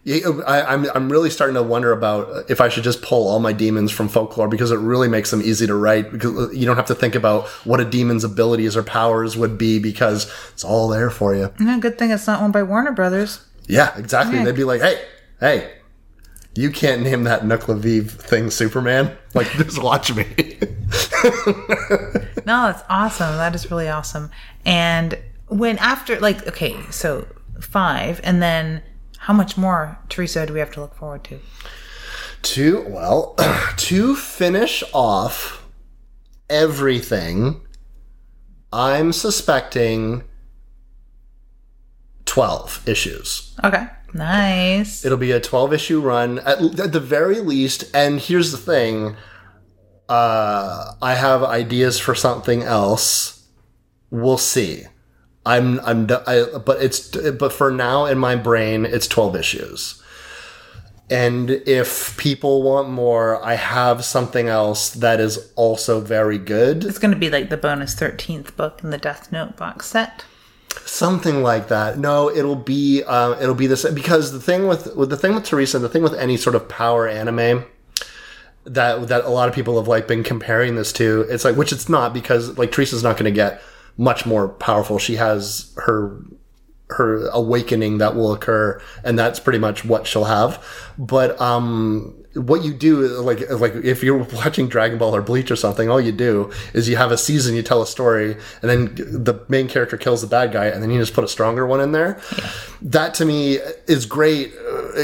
I, I'm I'm really starting to wonder about if I should just pull all my demons from folklore because it really makes them easy to write because you don't have to think about what a demon's abilities or powers would be because it's all there for you. Yeah, good thing it's not owned by Warner Brothers. Yeah, exactly. Yeah. They'd be like, "Hey, hey, you can't name that Nuckelavee thing Superman. Like, just watch me." No, that's awesome. That is really awesome. And when after like okay, so five, and then how much more, Teresa, do we have to look forward to? to well, to finish off everything, I'm suspecting twelve issues. Okay, nice. It'll be a 12 issue run at, at the very least. And here's the thing uh, I have ideas for something else. We'll see. I'm, I'm, I, but it's, but for now in my brain, it's 12 issues. And if people want more, I have something else that is also very good. It's going to be like the bonus thirteenth book in the Death Note box set. Something like that. No, it'll be uh, it'll be this because the thing with, with the thing with Teresa, the thing with any sort of power anime that that a lot of people have like been comparing this to, it's like which it's not because like Teresa's not going to get much more powerful. She has her her awakening that will occur and that's pretty much what she'll have but um what you do like like if you're watching dragon ball or bleach or something all you do is you have a season you tell a story and then the main character kills the bad guy and then you just put a stronger one in there that to me is great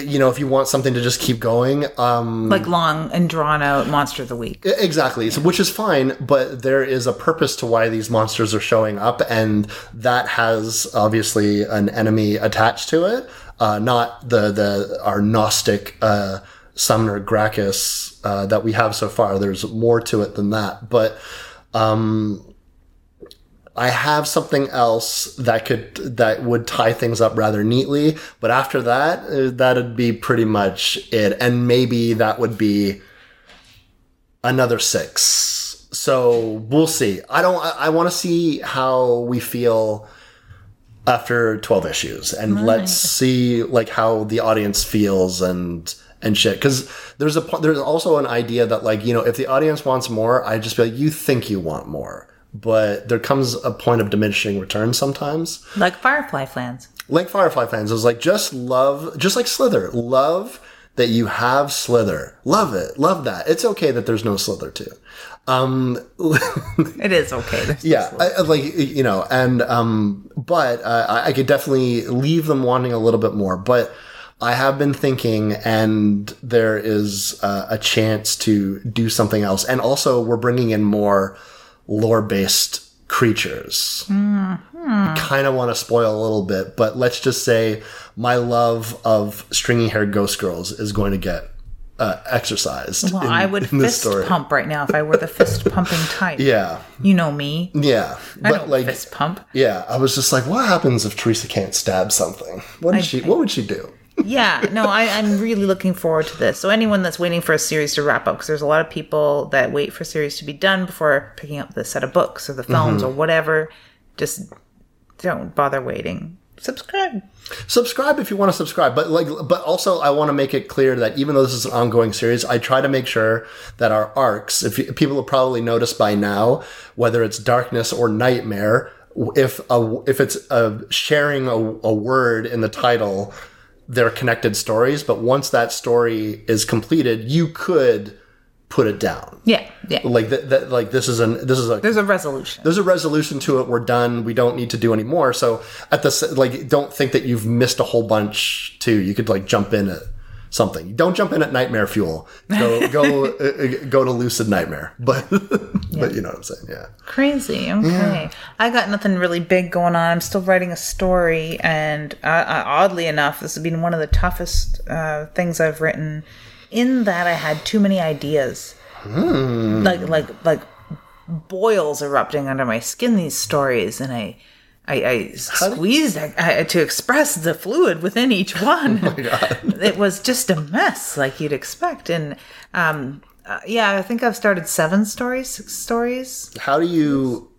you know if you want something to just keep going um Like long and drawn out monster of the week. Exactly, so, which is fine, but there is a purpose to why these monsters are showing up, and that has obviously an enemy attached to it. Uh, not the the our Gnostic uh, summoner Gracchus uh, that we have so far. There's more to it than that, but um, I have something else that could that would tie things up rather neatly. But after that, uh, that'd be pretty much it, and maybe that would be another six. So we'll see. I don't. I, I want to see how we feel after twelve issues, and let's see like how the audience feels and and shit. Because there's a there's also an idea that like you know if the audience wants more, I just be like you think you want more, but there comes a point of diminishing returns sometimes Like Firefly fans. like Firefly fans, it was like just love, just like Slither, love that you have Slither, love it, love that. It's okay that there's no Slither too. Um, It is okay. Yeah, I, I like you know, and um, but uh, I, I could definitely leave them wanting a little bit more, but. I have been thinking, and there is uh, a chance to do something else. And also, we're bringing in more lore based creatures. Kind of want to spoil a little bit, but let's just say my love of stringy haired ghost girls is going to get uh, exercised. Well, in- I would fist story. pump right now if I were the fist pumping type. Yeah, You know me. yeah. I But don't like, fist pump. yeah, I was just like, what happens if Teresa can't stab something? What did she? What would she do? Yeah, no, I, I'm really looking forward to this. So anyone that's waiting for a series to wrap up, because there's a lot of people that wait for series to be done before picking up the set of books or the films Mm-hmm. or whatever, just don't bother waiting. Subscribe. subscribe if you want to subscribe but like but also i want to make it clear that even though this is an ongoing series i try to make sure that our arcs if you, people have probably noticed by now whether it's darkness or nightmare if a if it's a sharing a, a word in the title they're connected stories but once that story is completed you could put it down Yeah, yeah. like that, that like this is an this is a There's a resolution. there's a resolution to it. We're done. We don't need to do any more. So at the s- like, don't think that you've missed a whole bunch too. You could like jump in at something. Don't jump in at Nightmare Fuel. Go go uh, uh, go to Lucid Nightmare. But but you know what I'm saying? Yeah. Crazy. Okay. I got nothing really big going on. I'm still writing a story, and oddly enough, this has been one of the toughest uh, things I've written. In that, I had too many ideas, like like like boils erupting under my skin. These stories, and I. I, I squeezed I, I, to express the fluid within each one. it was just a mess, like you'd expect. And um, uh, yeah, I think I've started seven stories, six stories. How do you?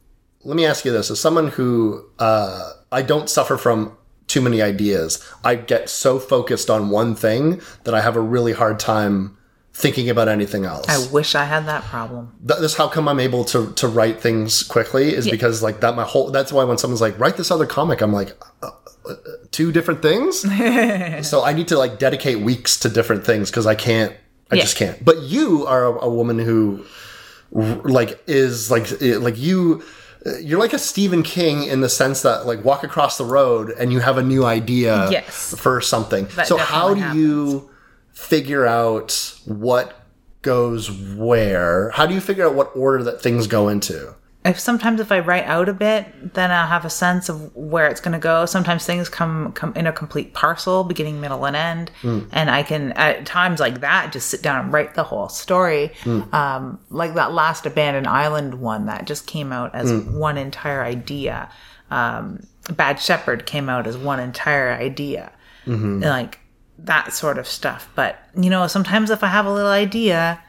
Let me ask you this: as someone who uh, I don't suffer from too many ideas. I get so focused on one thing that I have a really hard time thinking about anything else. I wish I had that problem. Th- that's how come I'm able to to write things quickly is because like that my whole that's why when someone's like write this other comic I'm like uh, uh, two different things. so I need to like dedicate weeks to different things because I can't I Yeah. just can't. But you are a, a woman who like is like like you uh, you're like a Stephen King in the sense that like walk across the road and you have a new idea Yes. for something. That so how do definitely you figure out what goes where? How do you figure out what order that things go into? if sometimes if I write out a bit, then I'll have a sense of where it's going to go. Sometimes things come come in a complete parcel, beginning, middle, and end, and I can at times like that just sit down and write the whole story. Um, like that last abandoned island one that just came out as one entire idea. Um, Bad Shepherd came out as one entire idea, And, like that sort of stuff. But you know, sometimes if I have a little idea.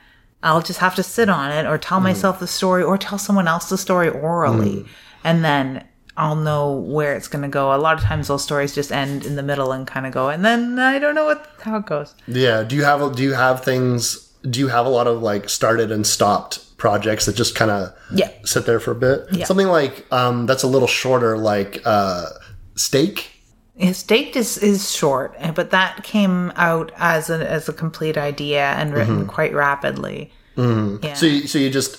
I'll just have to sit on it or tell myself the story or tell someone else the story orally. And then I'll know where it's going to go. A lot of times those stories just end in the middle and kind of go, and then I don't know what how it goes. Yeah. Do you have do you have things? Do you have a lot of like started and stopped projects that just kind of Yeah. sit there for a bit? Yeah. Something like um, that's a little shorter, like uh, steak. His date is, is short, but that came out as a, as a complete idea and written quite rapidly. Yeah. So you, so you just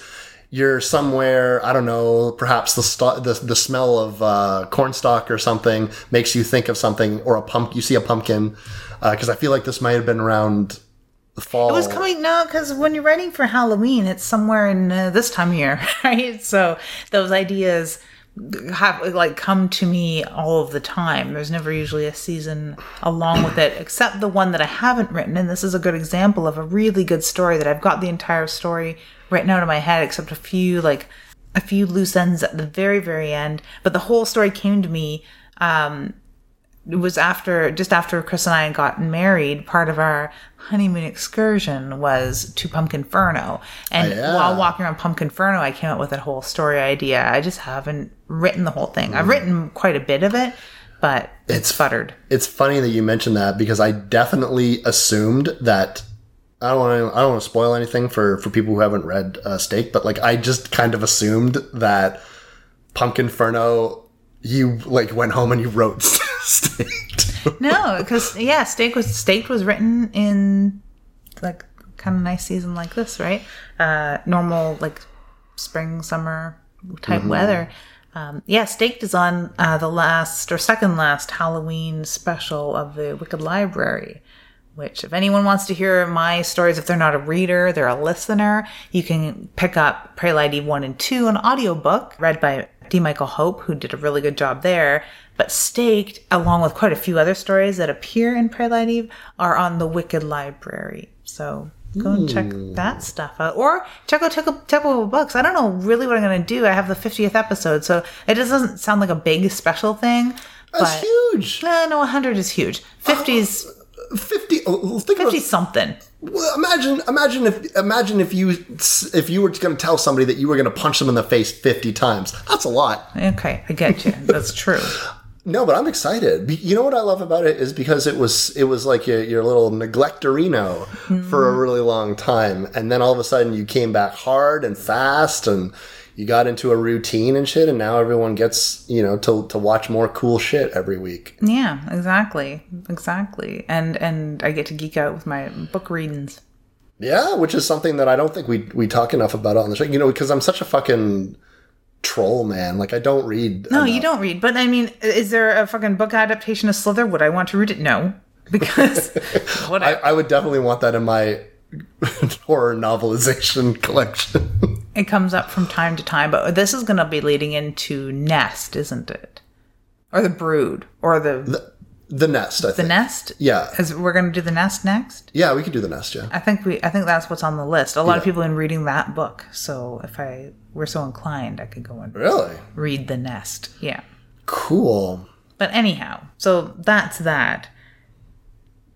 you're somewhere I don't know perhaps the st- the, the smell of uh, cornstalk or something makes you think of something or a pump you see a pumpkin because I feel like this might have been around the fall. It was coming no, because when you're writing for Halloween, it's somewhere in uh, this time of year, right? So those ideas have like come to me all of the time. There's never usually a season along with it, except the one that I haven't written. And this is a good example of a really good story that I've got the entire story written out of my head, except a few like a few loose ends at the very very end. But the whole story came to me. Um, it was after just after Chris and I had gotten married. Part of our honeymoon excursion was to Pumpkinferno, and Oh, yeah. while walking around Pumpkinferno, I came up with a whole story idea. I just haven't written the whole thing. I've written quite a bit of it, but it's, It's-. It's funny that you mentioned that because I definitely assumed that. I don't want to. I don't want to spoil anything for for people who haven't read uh, Steak, but like I just kind of assumed that Pumpkinferno, you like went home and you wrote Steak. No, because yeah, steak was steak was written in like kind of nice season like this, right? Uh, normal like spring summer type weather. Um, yeah, Staked is on uh, the last or second last Halloween special of the Wicked Library. Which, if anyone wants to hear my stories, if they're not a reader, they're a listener, you can pick up Prey Lady 1 and 2, an audiobook read by D. Michael Hope, who did a really good job there. But Staked, along with quite a few other stories that appear in Prey Lady, are on the Wicked Library. So go and check that stuff out. Or check out Tickle Tickle Books. I don't know really what I'm going to do. I have the 50th episode, so it just doesn't sound like a big special thing. That's huge. uh, no, 100 is huge. 50's Fifty. oh, Think about 50 something. Well, imagine, imagine if, imagine if you, if you were going to tell somebody that you were going to punch them in the face fifty times. That's a lot. Okay, I get you. That's true. No, but I'm excited. You know what I love about it is because it was, it was like your, your little neglectorino mm-hmm. for a really long time, and then all of a sudden you came back hard and fast, and you got into a routine and shit, and now everyone gets, you know, to to watch more cool shit every week. Yeah, exactly. Exactly. And and I get to geek out with my book readings. Yeah, which is something that I don't think we we talk enough about on the show. You know, because I'm such a fucking troll, man. Like I don't read. No, you don't read. But I mean, is there a fucking book adaptation of Slither? Would I want to read it? No. Because what I, I would definitely want that in my horror novelization collection. it comes up from time to time, but this is going to be leading into Nest, isn't it? Or the Brood, or the the nest, I the think. Nest. Yeah. Because we're going to do the Nest next? Yeah, we could do the nest. Yeah. I think we. I think that's what's on the list. A lot of people been reading that book. So if I were so inclined, I could go and Really read the Nest. Yeah. cool. But anyhow, so that's that.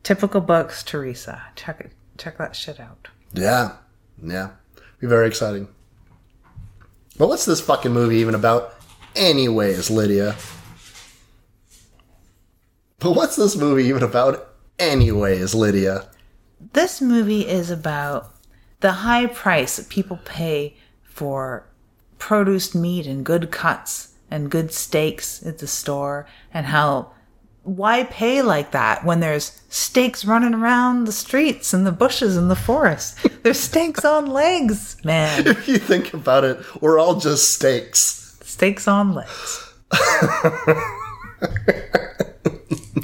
Typical books, Teresa. Check it. Check that shit out. Yeah, yeah, be very exciting. But what's this fucking movie even about, anyways, Lydia? But what's this movie even about, anyways, Lydia? This movie is about the high price that people pay for produced meat and good cuts and good steaks at the store and how why pay like that when there's steaks running around the streets and the bushes and the forest? There's steaks on legs, man. If you think about it, we're all just steaks. Steaks on legs.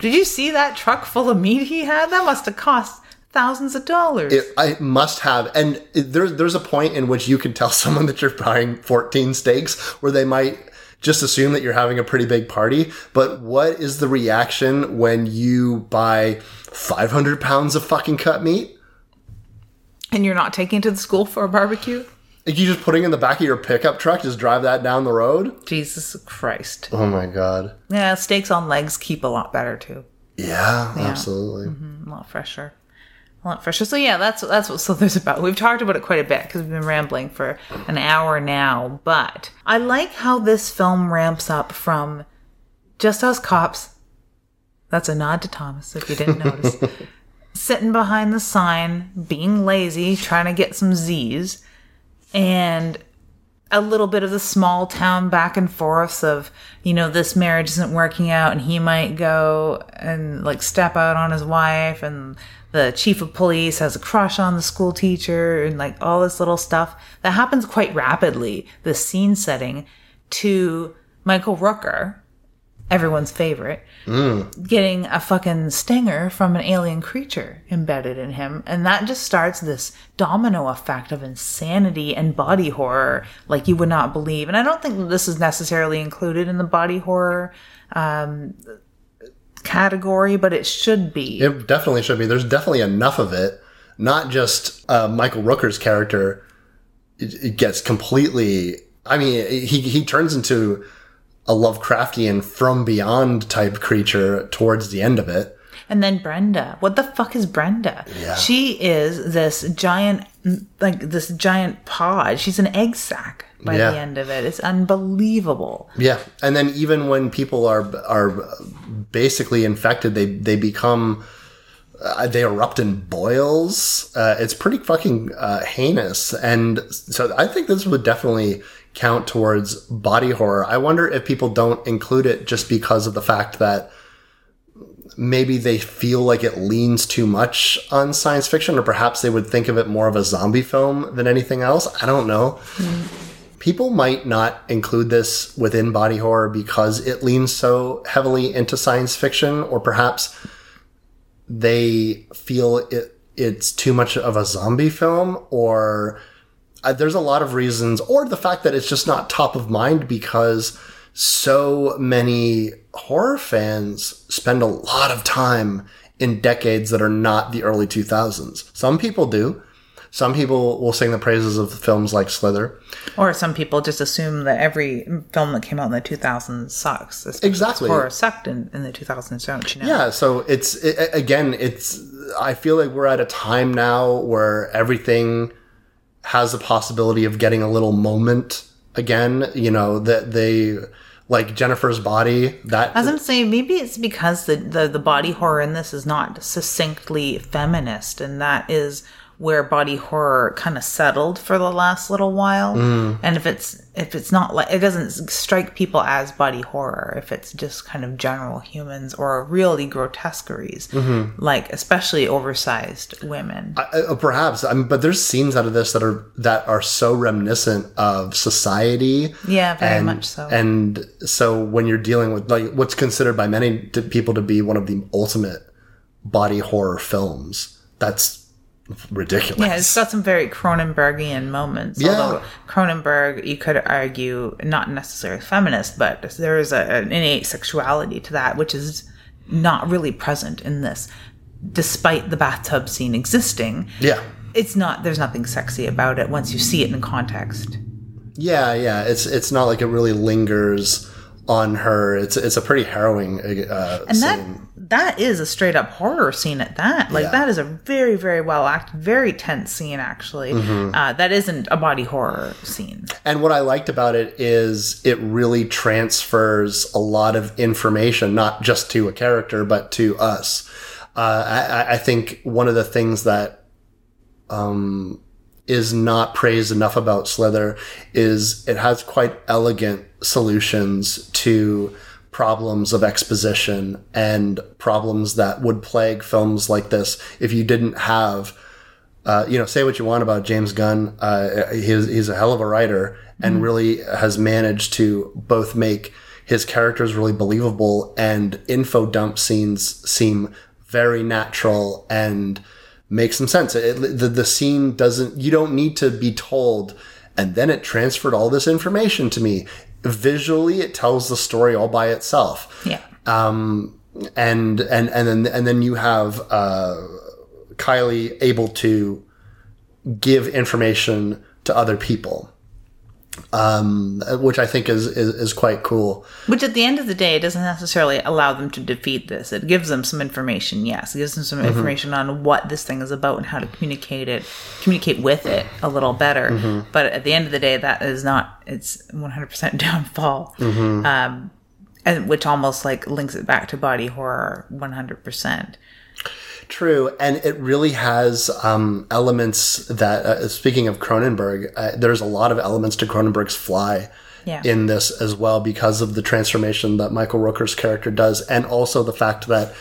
Did you see that truck full of meat he had? That must have cost thousands of dollars. It, I must have, and there's there's a point in which you can tell someone that you're buying 14 steaks, where they might just assume that you're having a pretty big party. But what is the reaction when you buy 500 pounds of fucking cut meat? and you're not taking it to the school for a barbecue? Like you just putting in the back of your pickup truck, just drive that down the road. Jesus Christ. Oh my god. Yeah, steaks on legs keep a lot better too. Yeah, absolutely. Mm-hmm, a lot fresher. A lot fresher. So yeah, that's that's what Slither's about. We've talked about it quite a bit because we've been rambling for an hour now. But I like how this film ramps up from just us cops. That's a nod to Thomas, if you didn't notice. Sitting behind the sign, being lazy, trying to get some Z's, and a little bit of the small town back and forths of you know this marriage isn't working out and he might go and like step out on his wife and the chief of police has a crush on the school teacher and like all this little stuff that happens quite rapidly the scene setting to michael rooker everyone's favorite getting a fucking stinger from an alien creature embedded in him. And that just starts this domino effect of insanity and body horror like you would not believe. And I don't think this is necessarily included in the body horror um, category, but it should be. It definitely should be. There's definitely enough of it. Not just uh, Michael Rooker's character. It, it gets completely. I mean, he he turns into a Lovecraftian from beyond type creature towards the end of it. And then Brenda. What the fuck is Brenda? Yeah. She is this giant, like this giant pod. She's an egg sack by Yeah. the end of it. It's unbelievable. Yeah, and then even when people are are basically infected, they they become uh, they erupt in boils. Uh, it's pretty fucking uh, heinous, and so I think this would definitely count towards body horror. I wonder if people don't include it just because of the fact that maybe they feel like it leans too much on science fiction, or perhaps they would think of it more of a zombie film than anything else. I don't know people might not include this within body horror because it leans so heavily into science fiction, or perhaps they feel it it's too much of a zombie film, or uh, there's a lot of reasons, or the fact that it's just not top of mind because so many horror fans spend a lot of time in decades that are not the early 2000s. Some people do. Some people will sing the praises of films like Slither. Or some people just assume that every film that came out in the 2000s sucks. Exactly. Horror sucked in, in the 2000s, don't you know? Yeah, so it's it, again, it's I feel like we're at a time now where everything has the possibility of getting a little moment again. You know that they like Jennifer's body. That As I'm saying, maybe it's because the, the, the body horror in this is not succinctly feminist, and that is where body horror kind of settled for the last little while. And if it's if it's not like it doesn't strike people as body horror, if it's just kind of general humans or really grotesqueries, like especially oversized women. uh, perhaps, I mean, but there's scenes out of this that are that are so reminiscent of society. Yeah, very and, much so. And so when you're dealing with like what's considered by many people to be one of the ultimate body horror films, that's ridiculous. Yeah, it's got some very Cronenbergian moments. Yeah. Although Cronenberg, you could argue, not necessarily feminist, but there is a, an innate sexuality to that, which is not really present in this. Despite the bathtub scene existing, yeah. it's not. There's nothing sexy about it once you see it in context. Yeah, yeah. It's it's not like it really lingers on her. It's it's a pretty harrowing uh, And scene. that is a straight up horror scene at that. Like Yeah. that is a very very well acted, very tense scene actually. Mm-hmm. Uh, that isn't a body horror scene. And what I liked about it is it really transfers a lot of information, not just to a character, but to us. Uh, I, I think one of the things that um, is not praised enough about Slither is it has quite elegant solutions to problems of exposition and problems that would plague films like this if you didn't have uh, you know, say what you want about James Gunn. Uh, he's, he's a hell of a writer and really has managed to both make his characters really believable and info dump scenes seem very natural and make some sense. It, the, the scene doesn't, you don't need to be told, and then it transferred all this information to me. Visually, it tells the story all by itself Yeah. um, and and and then and then you have uh, Kylie able to give information to other people, um, which I think is, is is quite cool. Which at the end of the day, doesn't necessarily allow them to defeat this. It gives them some information, yes. It gives them some Mm-hmm. information on what this thing is about and how to communicate it, communicate with it a little better. Mm-hmm. But at the end of the day, that is not its 100% downfall. Mm-hmm. Um, and which almost like links it back to body horror 100%. True, and it really has um, elements that. Uh, speaking of Cronenberg, uh, there's a lot of elements to Cronenberg's Fly. Yeah. In this as well, because of the transformation that Michael Rooker's character does, and also the fact that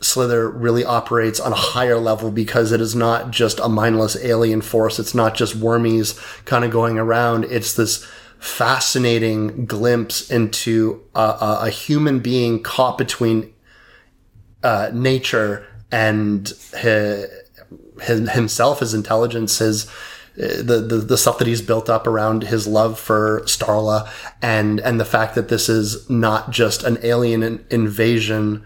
Slither really operates on a higher level because it is not just a mindless alien force. It's not just wormies kind of going around. It's this fascinating glimpse into a, a, a human being caught between uh, nature and his, himself, his intelligence, his the, the the stuff that he's built up around his love for Starla, and and the fact that this is not just an alien invasion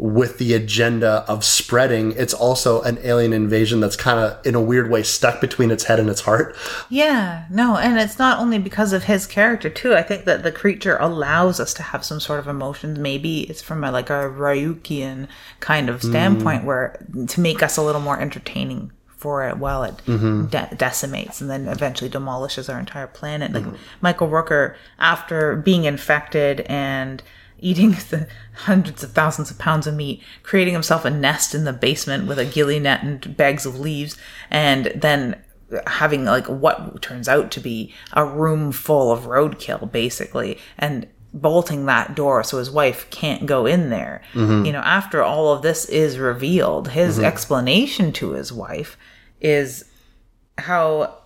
with the agenda of spreading. It's also an alien invasion that's kind of in a weird way stuck between its head and its heart. Yeah, no, and it's not only because of his character too. I think that the creature allows us to have some sort of emotions. Maybe it's from a, like a Ryukian kind of standpoint, mm. where to make us a little more entertaining for it while it mm-hmm. de- decimates and then eventually demolishes our entire planet. Like mm-hmm. Michael Rooker, after being infected and eating the hundreds of thousands of pounds of meat, creating himself a nest in the basement with a ghillie net and bags of leaves, and then having like what turns out to be a room full of roadkill, basically, and bolting that door so his wife can't go in there. Mm-hmm. You know, after all of this is revealed, his mm-hmm. explanation to his wife is how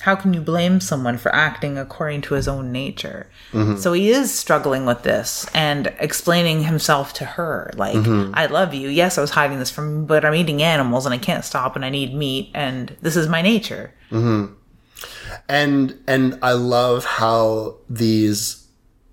how can you blame someone for acting according to his own nature? Mm-hmm. So he is struggling with this and explaining himself to her. Like, mm-hmm. I love you. Yes, I was hiding this from you, but I'm eating animals and I can't stop and I need meat and this is my nature. Mm-hmm. and and I love how these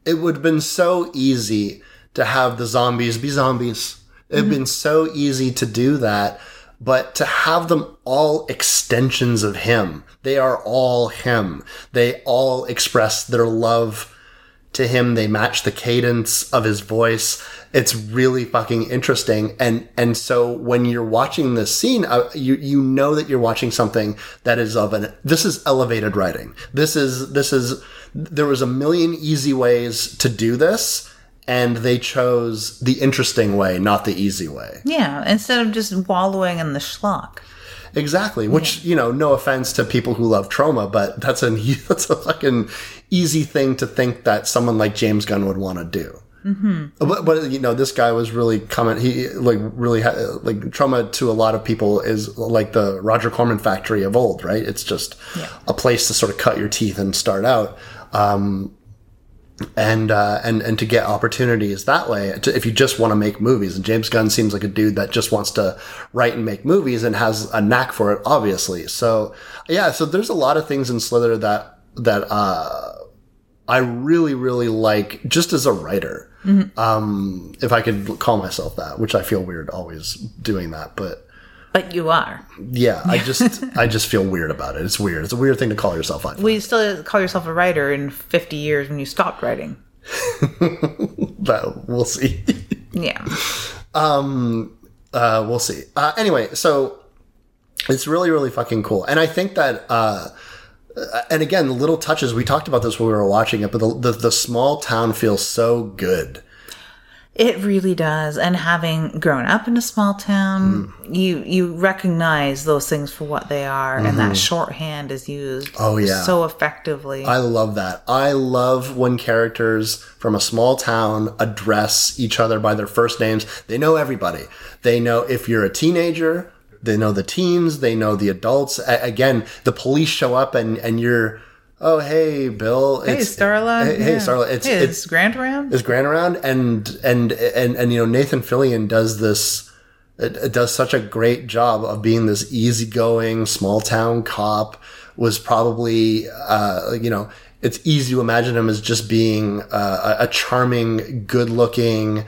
it would have been so easy to have the zombies be zombies. It'd been so easy to do that, but to have them all extensions of him. They are all him. They all express their love to him. They match the cadence of his voice. It's really fucking interesting. And, and so when you're watching this scene, uh, you, you know that you're watching something that is of an, this is elevated writing. This is, this is, there was a million easy ways to do this. And they chose the interesting way, not the easy way. Yeah, instead of just wallowing in the schlock. Exactly. Which you know, no offense to people who love Troma, but that's an that's a fucking easy thing to think that someone like James Gunn would want to do. Mm-hmm. But, but you know, this guy was really coming. He like really had like Troma to a lot of people is like the Roger Corman factory of old, right? It's just a place to sort of cut your teeth and start out. Um, and uh, and and to get opportunities that way. To, if you just want to make movies, and James Gunn seems like a dude that just wants to write and make movies and has a knack for it, obviously. So yeah, so there's a lot of things in Slither that that uh, I really really like just as a writer. Um, if I could call myself that, which I feel weird always doing that, but But you are. yeah, I just I just feel weird about it. It's weird. It's a weird thing to call yourself. I. Will you still call yourself a writer in 50 years when you stopped writing? but we'll see. Yeah. Um. uh, we'll see. Uh, anyway, so it's really, really fucking cool. And I think that, uh, and again, the little touches, we talked about this when we were watching it, but the, the, the small town feels so good. It really does. And having grown up in a small town, Mm. you you recognize those things for what they are, and that shorthand is used Mm-hmm. Oh, yeah. so effectively. I love that. I love when characters from a small town address each other by their first names. They know everybody. They know if you're a teenager, they know the teens, they know the adults. A- again, the police show up and, and you're, oh, hey, Bill. hey, Starla. Hey, hey, Starla. It's, hey, it's, is Grant around? is Grant around? And, and, and, and, you know, Nathan Fillion does this, it, it does such a great job of being this easygoing small town cop was probably, uh, you know, it's easy to imagine him as just being uh, a, charming, good looking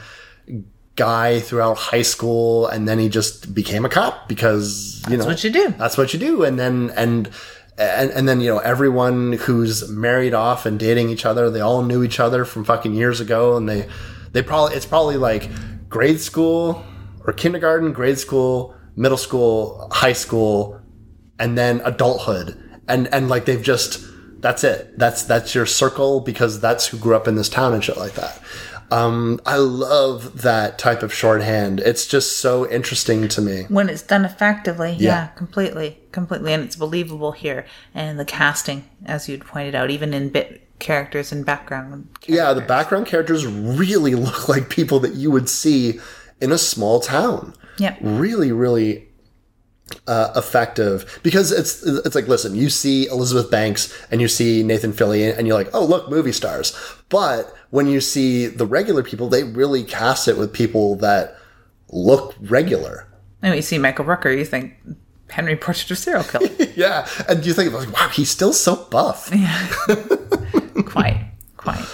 guy throughout high school. And then he just became a cop because, you know, That's what you do. that's what you do. And then, and, and, and then, you know, everyone who's married off and dating each other, they all knew each other from fucking years ago. And they, they probably, it's probably like grade school or kindergarten, grade school, middle school, high school, and then adulthood. And, and like they've just, that's it. That's, that's your circle because that's who grew up in this town and shit like that. Um, I love that type of shorthand. It's just so interesting to me. when it's done effectively yeah. Yeah. completely completely and it's believable here and the casting as you'd pointed out even in bit characters and background Yeah, the background characters really look like people that you would see in a small town. yeah Really, really uh, effective because it's it's like listen, you see Elizabeth Banks and you see Nathan Fillion and you're like, oh look, movie stars. But when you see the regular people, they really cast it with people that look regular. and when you see michael Rooker you think henry portrait of serial killer Yeah, and you think like, wow, he's still so buff. Yeah quite quite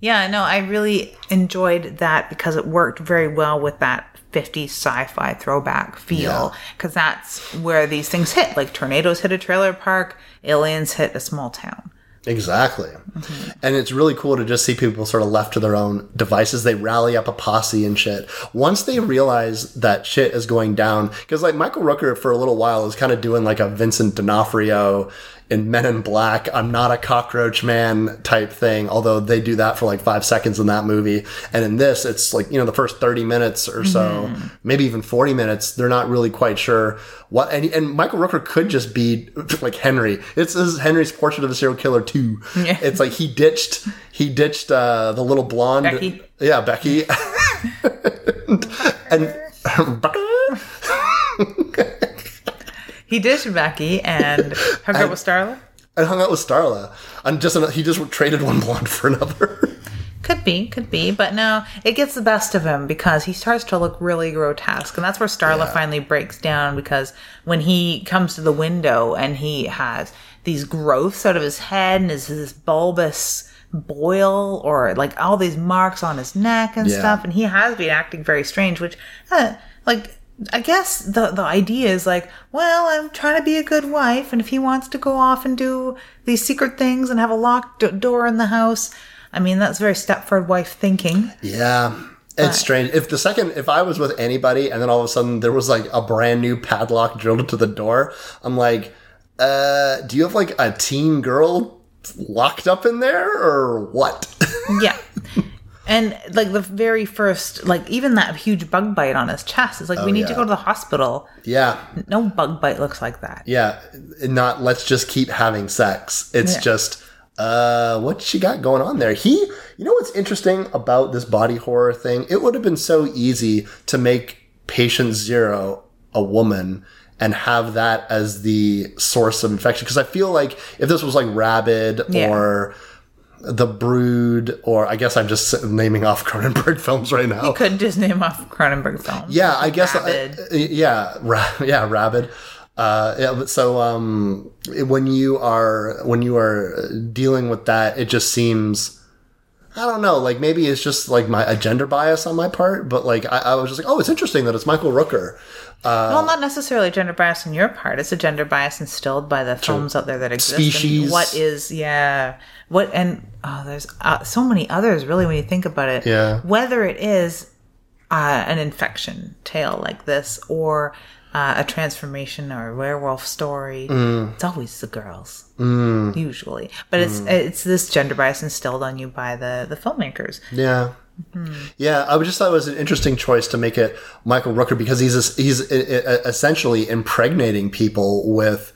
yeah no i really enjoyed that because it worked very well with that 50s sci-fi throwback feel Yeah. because that's where these things hit like tornadoes hit a trailer park aliens hit a small town Exactly. Mm-hmm. And it's really cool to just see people sort of left to their own devices. They rally up a posse and shit. Once they realize that shit is going down, because like Michael Rooker for a little while is kind of doing like a Vincent D'Onofrio in Men in Black, I'm not a cockroach man type thing, although they do that for like five seconds in that movie. And in this, it's like, you know, the first 30 minutes or so, maybe even 40 minutes, they're not really quite sure what, and, and Michael Rooker could just be like Henry. It's this is Henry's portrait of a serial killer too. Yeah. It's like he ditched, he ditched, uh, the little blonde. Becky. Yeah, Becky. and, he ditched becky and hung out with starla and hung out with Starla. And just, he just traded one blonde for another. Could be, could be, but no, it gets the best of him because he starts to look really grotesque, and that's where Starla Yeah. finally breaks down. Because when he comes to the window and he has these growths out of his head and is this bulbous boil or like all these marks on his neck and Yeah. stuff, and he has been acting very strange. Which, uh, like, I guess the the idea is like, well, I'm trying to be a good wife, and if he wants to go off and do these secret things and have a locked d- door in the house. I mean, that's very Stepford wife thinking. Yeah. It's strange. If the second, if I was with anybody and then all of a sudden there was like a brand new padlock drilled into the door, I'm like, uh, do you have like a teen girl locked up in there or what? Yeah. And like the very first, like even that huge bug bite on his chest is like, we need to Oh, go to the hospital. yeah. No bug bite looks like that. Yeah. Not let's just keep having sex. It's Yeah. just, uh, what she got going on there? He, you know what's interesting about this body horror thing? It would have been so easy to make patient zero a woman and have that as the source of infection. Because I feel like if this was like Rabid Yeah. or The Brood, or I guess I'm just naming off Cronenberg films right now. You could just name off Cronenberg films. Yeah, I guess. Rabid. uh, yeah, ra- yeah, rabid. Uh, yeah, but so um, when you are when you are dealing with that, it just seems. I don't know. Like maybe it's just like my a gender bias on my part, but like I, I was just like, oh, it's interesting that it's Michael Rooker. Uh, well, not necessarily gender bias on your part. It's a gender bias instilled by the films out there that exist. Species. what is, yeah. What, and oh, there's uh, so many others really when you think about it. Yeah. Whether it is uh, an infection tale like this or uh, a transformation or a werewolf story, Mm. it's always the girls usually. But it's it's this gender bias instilled on you by the the filmmakers. Yeah. Yeah, I just thought it was an interesting choice to make it Michael Rooker because he's he's e- e- essentially impregnating people with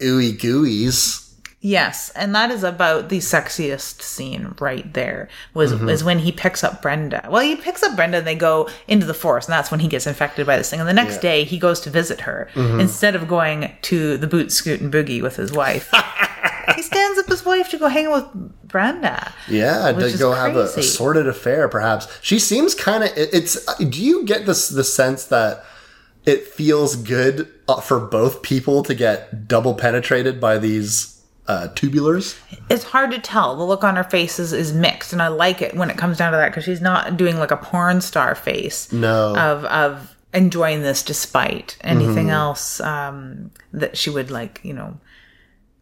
ooey gooeys. Yes, and that is about the sexiest scene right there. Was is when he picks up Brenda. Well, he picks up Brenda and they go into the forest, and that's when he gets infected by this thing. And the next Yeah. day he goes to visit her instead of going to the boot scoot and boogie with his wife. he stands up his wife to go hang out with Brenda. Yeah, to go have a, a sordid affair, perhaps. She seems kind of. It, it's. Do you get this the sense that it feels good uh, for both people to get double penetrated by these uh, tubulars? It's hard to tell. The look on her face is, is mixed, and I like it when it comes down to that because she's not doing like a porn star face. No. of of enjoying this despite anything else um, that she would like you know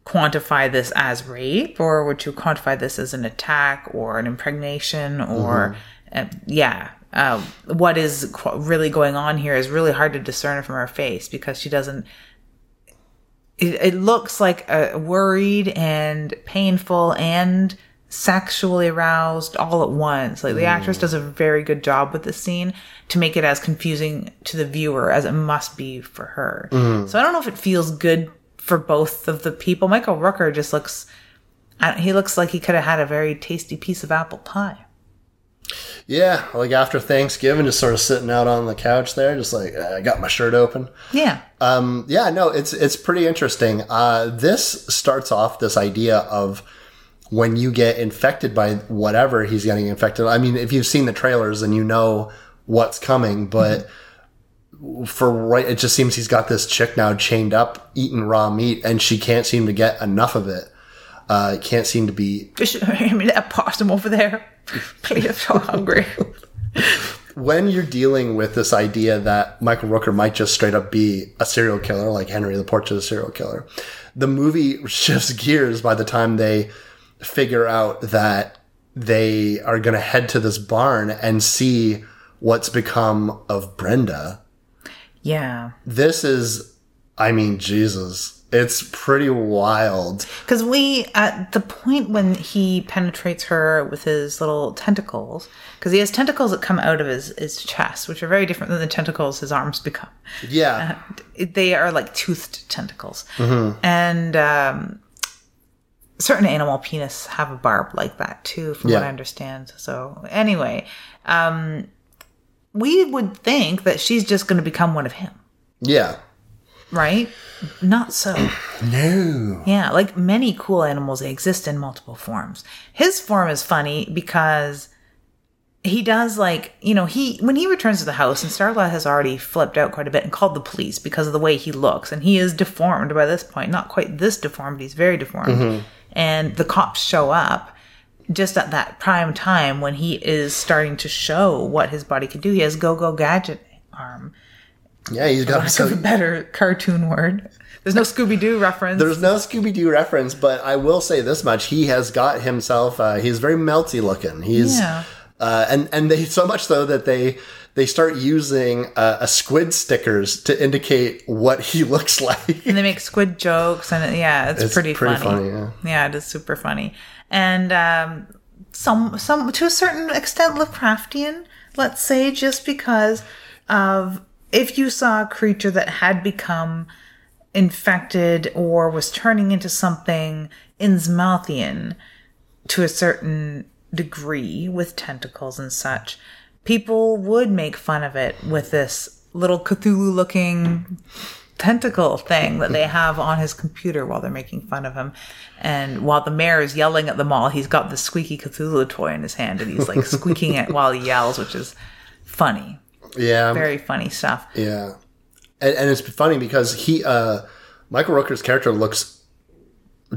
quantify this as rape or would you quantify this as an attack or an impregnation or uh, yeah uh, what is qu- really going on here is really hard to discern from her face because she doesn't it, it looks like uh, worried and painful and sexually aroused all at once. Like the actress does a very good job with the scene to make it as confusing to the viewer as it must be for her. So I don't know if it feels good for both of the people. Michael Rooker just looks he looks like he could have had a very tasty piece of apple pie. Yeah, like after Thanksgiving, just sort of sitting out on the couch there, just like I got my shirt open. Yeah. Um, yeah, no, it's it's pretty interesting. Uh, this starts off this idea of when you get infected by whatever he's getting infected. I mean, if you've seen the trailers and you know what's coming, but for right, it just seems he's got this chick now chained up eating raw meat, and she can't seem to get enough of it. Uh, can't seem to be me that possum over there. Please, I'm so hungry. when you're dealing with this idea that Michael Rooker might just straight up be a serial killer, like Henry the Portrait of a serial killer, the movie shifts gears by the time they figure out that they are going to head to this barn and see what's become of Brenda. yeah. This is, I mean, Jesus. It's pretty wild. Because we, at the point when he penetrates her with his little tentacles, because he has tentacles that come out of his, his chest, which are very different than the tentacles his arms become. Yeah. They are like toothed tentacles. And um, certain animal penis have a barb like that too, from what I understand. So, anyway, um, we would think that she's just going to become one of him, Yeah. Right? Not so. No. Yeah, like many cool animals, they exist in multiple forms. His form is funny because he does like, you know, he when he returns to the house and Starla has already flipped out quite a bit and called the police because of the way he looks and he is deformed by this point. Not quite this deformed, but he's very deformed. Mm-hmm. And the cops show up just at that prime time when he is starting to show what his body can do. He has go-go gadget arm. Yeah, he's got Lack of a better cartoon word. There's no Scooby-Doo reference. There's no Scooby Doo reference, but I will say this much: he has got himself. Uh, he's very melty looking. He's Yeah. uh, and and they so much so that they they start using uh, a squid stickers to indicate what he looks like. and they make squid jokes and yeah it's, It's pretty, pretty funny, funny, yeah. it is super funny and um some some to a certain extent lovecraftian let's say just because of if you saw a creature that had become infected or was turning into something Innsmouthian to a certain degree with tentacles and such, people would make fun of it with this little Cthulhu looking tentacle thing that they have on his computer while they're making fun of him. And while the mayor is yelling at them all, he's got the squeaky Cthulhu toy in his hand and he's like squeaking it while he yells, which is funny. Yeah, Very funny stuff. yeah, and, and it's funny because he, uh, Michael Rooker's character looks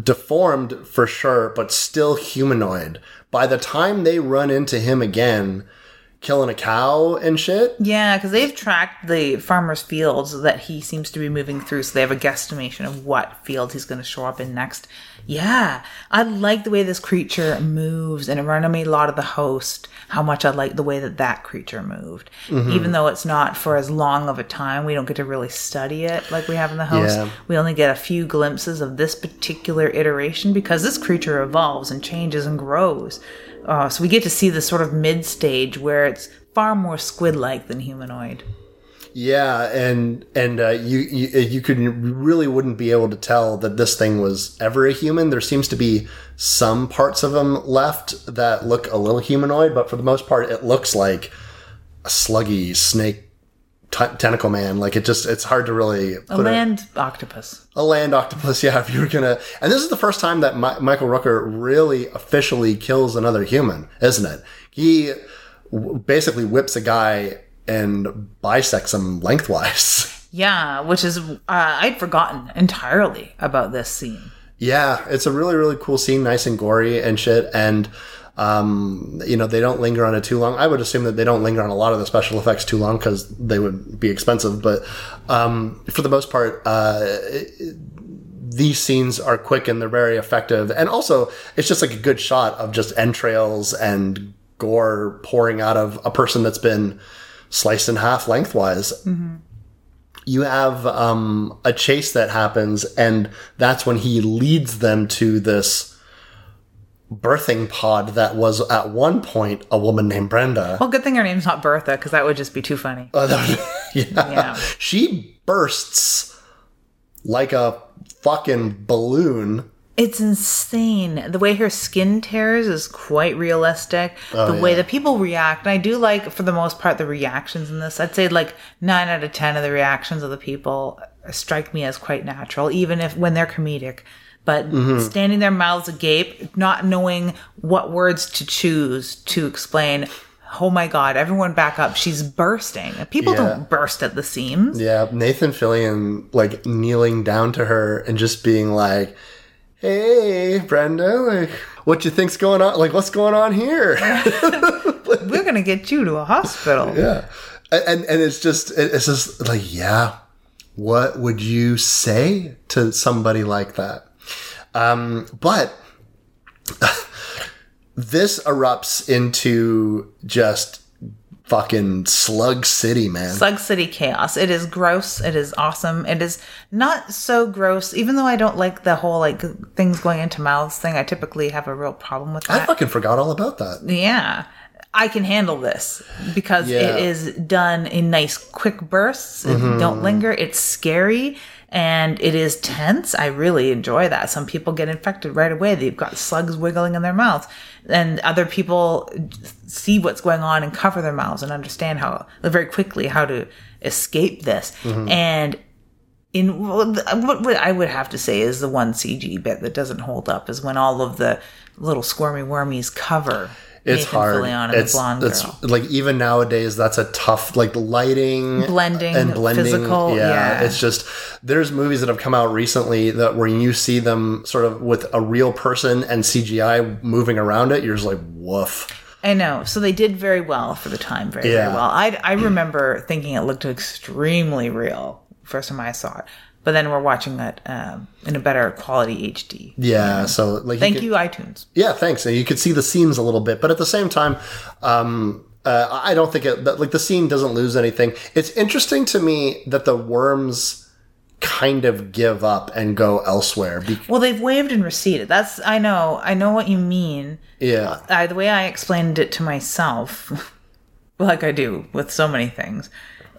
deformed for sure, but still humanoid. By the time they run into him again, killing a cow and shit, Yeah, because they've tracked the farmer's fields that he seems to be moving through, so they have a guesstimation of what field he's going to show up in next. Yeah, I like the way this creature moves, and it reminded me a lot of the host. How much I like the way that that creature moved, Mm-hmm. even though it's not for as long of a time. We don't get to really study it like we have in the host. Yeah. We only get a few glimpses of this particular iteration because this creature evolves and changes and grows. Uh, so we get to see this sort of mid stage where it's far more squid-like than humanoid. Yeah, and and uh, you, you you could really wouldn't be able to tell that this thing was ever a human. There seems to be some parts of him left that look a little humanoid, but for the most part, it looks like a sluggy snake t- tentacle man. Like it just it's hard to really A land octopus. a land octopus. Yeah, if you were gonna, and this is the first time that Mi- Michael Rooker really officially kills another human, isn't it? He w- basically whips a guy and bisects them lengthwise. Yeah, which is uh, I'd forgotten entirely about this scene. yeah, it's a really really cool scene, nice and gory and shit, and. Um, you know, they don't linger on it too long. I would assume that they don't linger on a lot of the special effects too long because they would be expensive. But um, for the most part, uh, these scenes are quick and they're very effective. And also, it's just like a good shot of just entrails and gore pouring out of a person that's been sliced in half lengthwise. You have um, a chase that happens, and that's when he leads them to this birthing pod that was at one point a woman named Brenda. Well, good thing her name's not Bertha because that would just be too funny. Yeah. Yeah. She bursts like a fucking balloon. It's insane. The way her skin tears is quite realistic. Oh, the way yeah. that people react, and I do like, for the most part, the reactions in this. I'd say like nine out of ten of the reactions of the people strike me as quite natural, even if when they're comedic. But mm-hmm. standing their mouths agape, not knowing what words to choose to explain. Oh my God! Everyone back up! She's bursting. People Yeah. don't burst at the seams. Yeah, Nathan Fillion like kneeling down to her and just being like, "Hey, Brenda, like, what you think's going on? Like, what's going on here?" We're gonna get you to a hospital. yeah, and and it's just it's just like, yeah, what would you say to somebody like that? Um, but this erupts into just fucking slug city, man. Slug City Chaos. It is gross. It is awesome. It is not so gross, even though I don't like the whole like things going into mouths thing. I typically have a real problem with that. I fucking forgot all about that. yeah. I can handle this because Yeah. it is done in nice quick bursts. It mm-hmm. don't linger. It's scary and it is tense. I really enjoy that. Some people get infected right away. They've got slugs wiggling in their mouths. And other people see what's going on and cover their mouths and understand how very quickly how to escape this. Mm-hmm. And in what, what I would have to say is the one CG bit that doesn't hold up is when all of the little squirmy wormies cover It's Nathan hard. Fillion and It's, the blonde it's girl. like even nowadays that's a tough like lighting Blending, and blending. physical, yeah. it's just there's movies that have come out recently that where you see them sort of with a real person and CGI moving around it, you're just like woof. I know. So they did very well for the time, very, Yeah. very well. I, I remember thinking it looked extremely real first time I saw it. But then we're watching it um, in a better quality HD. Yeah, so like Thank could- you, iTunes. Yeah, thanks. And you could see the seams a little bit, but at the same time, um, uh, I don't think it like the scene doesn't lose anything. It's interesting to me that the worms kind of give up and go elsewhere. Be- Well, they've waved and receded. That's I know. I know what you mean. yeah, I, the way I explained it to myself, like I do with so many things,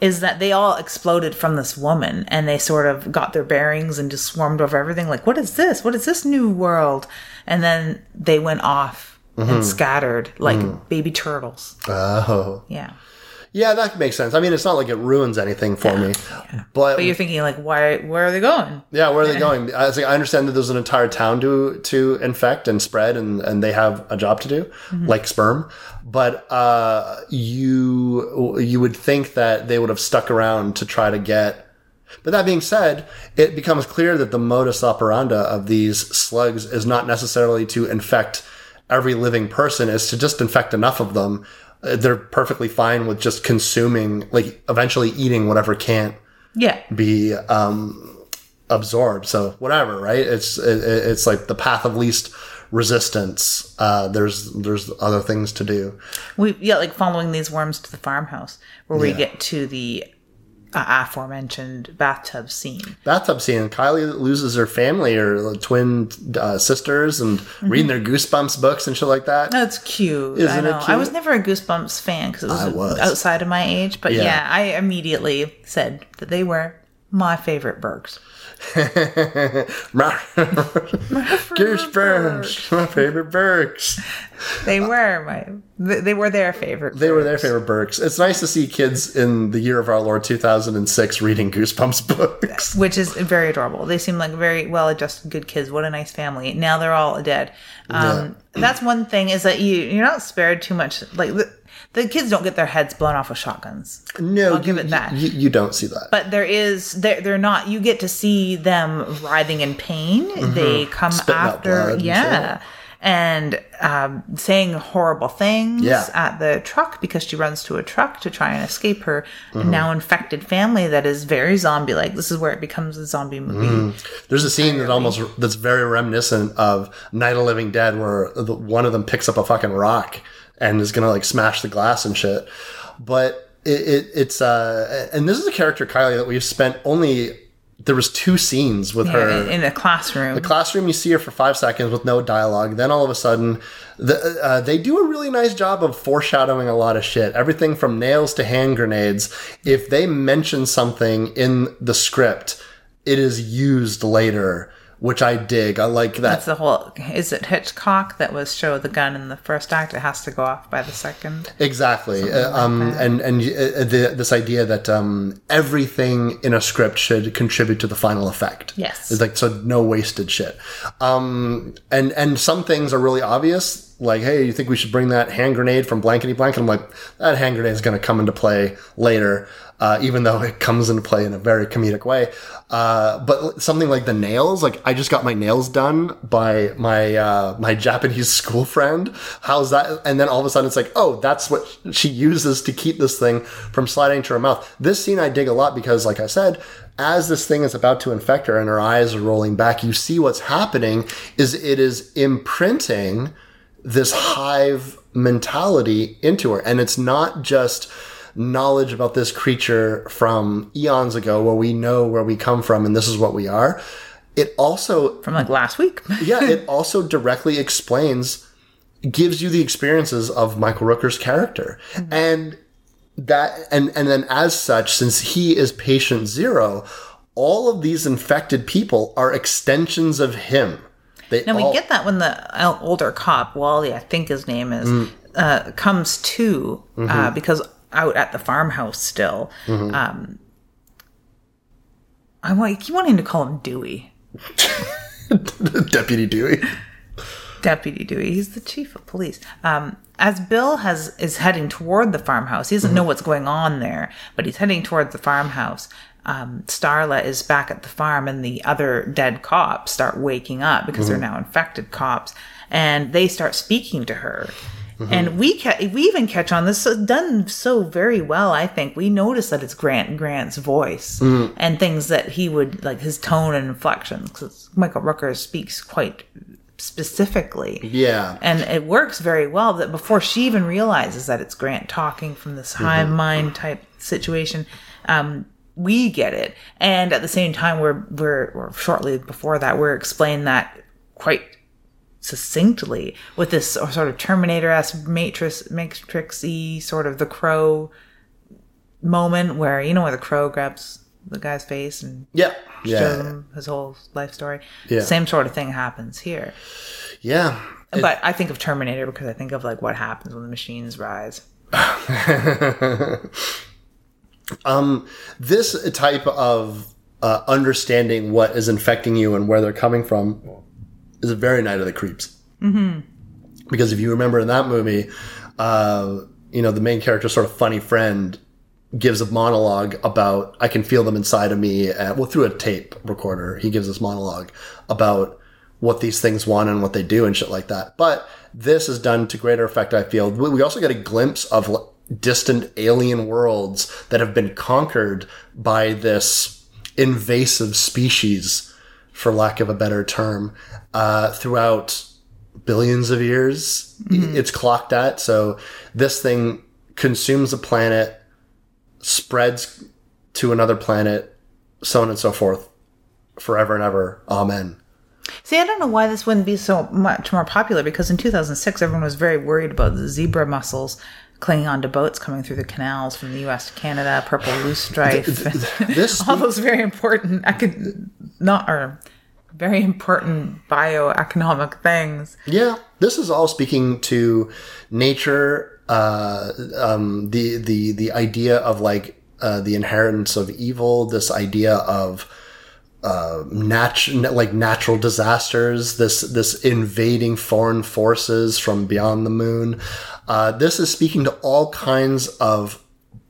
is that they all exploded from this woman and they sort of got their bearings and just swarmed over everything. Like, what is this? What is this new world? And then they went off and mm-hmm. scattered like mm. baby turtles. oh, Yeah. Yeah, that makes sense. I mean, it's not like it ruins anything for me, but, But you're thinking, like, why? Where are they going? yeah, where are they going? I, like, I understand that there's an entire town to to infect and spread, and and they have a job to do, like sperm. But uh, you you would think that they would have stuck around to try to get. But that being said, it becomes clear that the modus operandi of these slugs is not necessarily to infect every living person; is to just infect enough of them. Uh, They're perfectly fine with just consuming, like eventually eating whatever can't Yeah. be um, absorb. So whatever, right? It's it, it's like the path of least resistance. Uh, there's there's other things to do. We yeah, like following these worms to the farmhouse, where we get to the aforementioned bathtub scene. bathtub scene. Kylie loses her family, her twin uh, sisters, and reading their Goosebumps books and shit like that. That's cute. I Isn't it know. I cute? was never a Goosebumps fan because it was, I was. outside of my age. But Yeah. yeah. I immediately said that they were my favorite Burks. Goosebumps, my favorite Burks. They were my. They were their favorite. They were their favorite Burks. It's nice to see kids in the year of our Lord 2006 reading Goosebumps books. which is very adorable. They seem like very well-adjusted, good kids. What a nice family. Now they're all dead. Um, That's one thing is that you you're not spared too much. Like the, kids don't get their heads blown off with shotguns. No, I'll give you, it that. You, you don't see that. But there is they're they're not. You get to see them writhing in pain. They come Mm-hmm. Spitting after, and yeah, and um, saying horrible things Yeah. at the truck because she runs to a truck to try and escape her Mm-hmm. now infected family that is very zombie like. This is where it becomes a zombie movie. Mm-hmm. There's a scene that almost that's very reminiscent of Night of Living Dead, where the, one of them picks up a fucking rock and is gonna like smash the glass and shit. But it, it it's uh, and this is a character Kylie that we've spent only there was two scenes with her. in the classroom. The classroom you see her for five seconds with no dialogue. Then all of a sudden the, uh, they do a really nice job of foreshadowing a lot of shit. Everything from nails to hand grenades. If they mention something in the script it is used later which i dig i like that That's the whole. Is it Hitchcock that was show the gun in the first act? It has to go off by the second. Exactly, uh, um, and and uh, the, this idea that um, everything in a script should contribute to the final effect. Yes. it's like so no wasted shit. Um, and and some things are really obvious, like hey, you think we should bring that hand grenade from blankety blank? And I'm like, that hand grenade is going to come into play later, uh, even though it comes into play in a very comedic way. Uh, but something like the nails, like I just got my nails done by my uh, my Japanese school friend. How's that? And then all of a sudden it's like, oh, that's what she uses to keep this thing from sliding to her mouth. This scene I dig a lot because, like I said, as this thing is about to infect her and her eyes are rolling back, you see what's happening is it is imprinting this hive mentality into her. And it's not just knowledge about this creature from eons ago where we know where we come from and this is what we are. It also From like last week. yeah, it also directly explains, gives you the experiences of Michael Rooker's character. And that, and, and then as such, since he is patient zero, all of these infected people are extensions of him. They Now we all- get that when the older cop Wally, I think his name is, Mm. uh, comes to uh, Mm-hmm. because out at the farmhouse still. Um, I want I keep wanting to call him Dewey, Deputy Dewey. Deputy Dewey. He's the chief of police. Um, as Bill has is heading toward the farmhouse, he doesn't Mm-hmm. know what's going on there, but he's heading towards the farmhouse. Um, Starla is back at the farm, and the other dead cops start waking up because they're Mm-hmm. now infected cops, and they start speaking to her. Mm-hmm. And we ca- we even catch on this is done so very well. I think we notice that it's Grant Grant's voice Mm. and things that he would like his tone and inflection because Michael Rooker speaks quite specifically. Yeah. And it works very well that before she even realizes that it's Grant talking from this hive mind type situation, um, we get it. And at the same time, we're, we're, or shortly before that, we're explained that quite succinctly with this sort of Terminator-esque matrix, matrixy sort of the crow moment where, you know, where the crow grabs the guy's face and Yeah. shows Yeah. him his whole life story. Yeah. Same sort of thing happens here. Yeah. But I think of Terminator because I think of like what happens when the machines rise. um, this type of uh, understanding what is infecting you and where they're coming from is a very Night of the Creeps. Mm-hmm. Because if you remember in that movie, uh, you know, the main character, sort of funny friend, gives a monologue about I can feel them inside of me. Uh, well, through a tape recorder, he gives this monologue about what these things want and what they do and shit like that. But this is done to greater effect. I feel we also get a glimpse of distant alien worlds that have been conquered by this invasive species, for lack of a better term, uh, throughout billions of years. It's clocked at. So this thing consumes a planet, spreads to another planet, so on and so forth, forever and ever. Amen. See, I don't know why this wouldn't be so much more popular because in 2006, everyone was very worried about the zebra mussels clinging onto boats coming through the canals from the U.S. to Canada, purple loosestrife, This all those very important, eco- not or very important bioeconomic things. Yeah, this is all speaking to nature, uh, um, the the the idea of like uh, the inheritance of evil, this idea of uh, like natural disasters, this this invading foreign forces from beyond the moon. Uh, this is speaking to all kinds of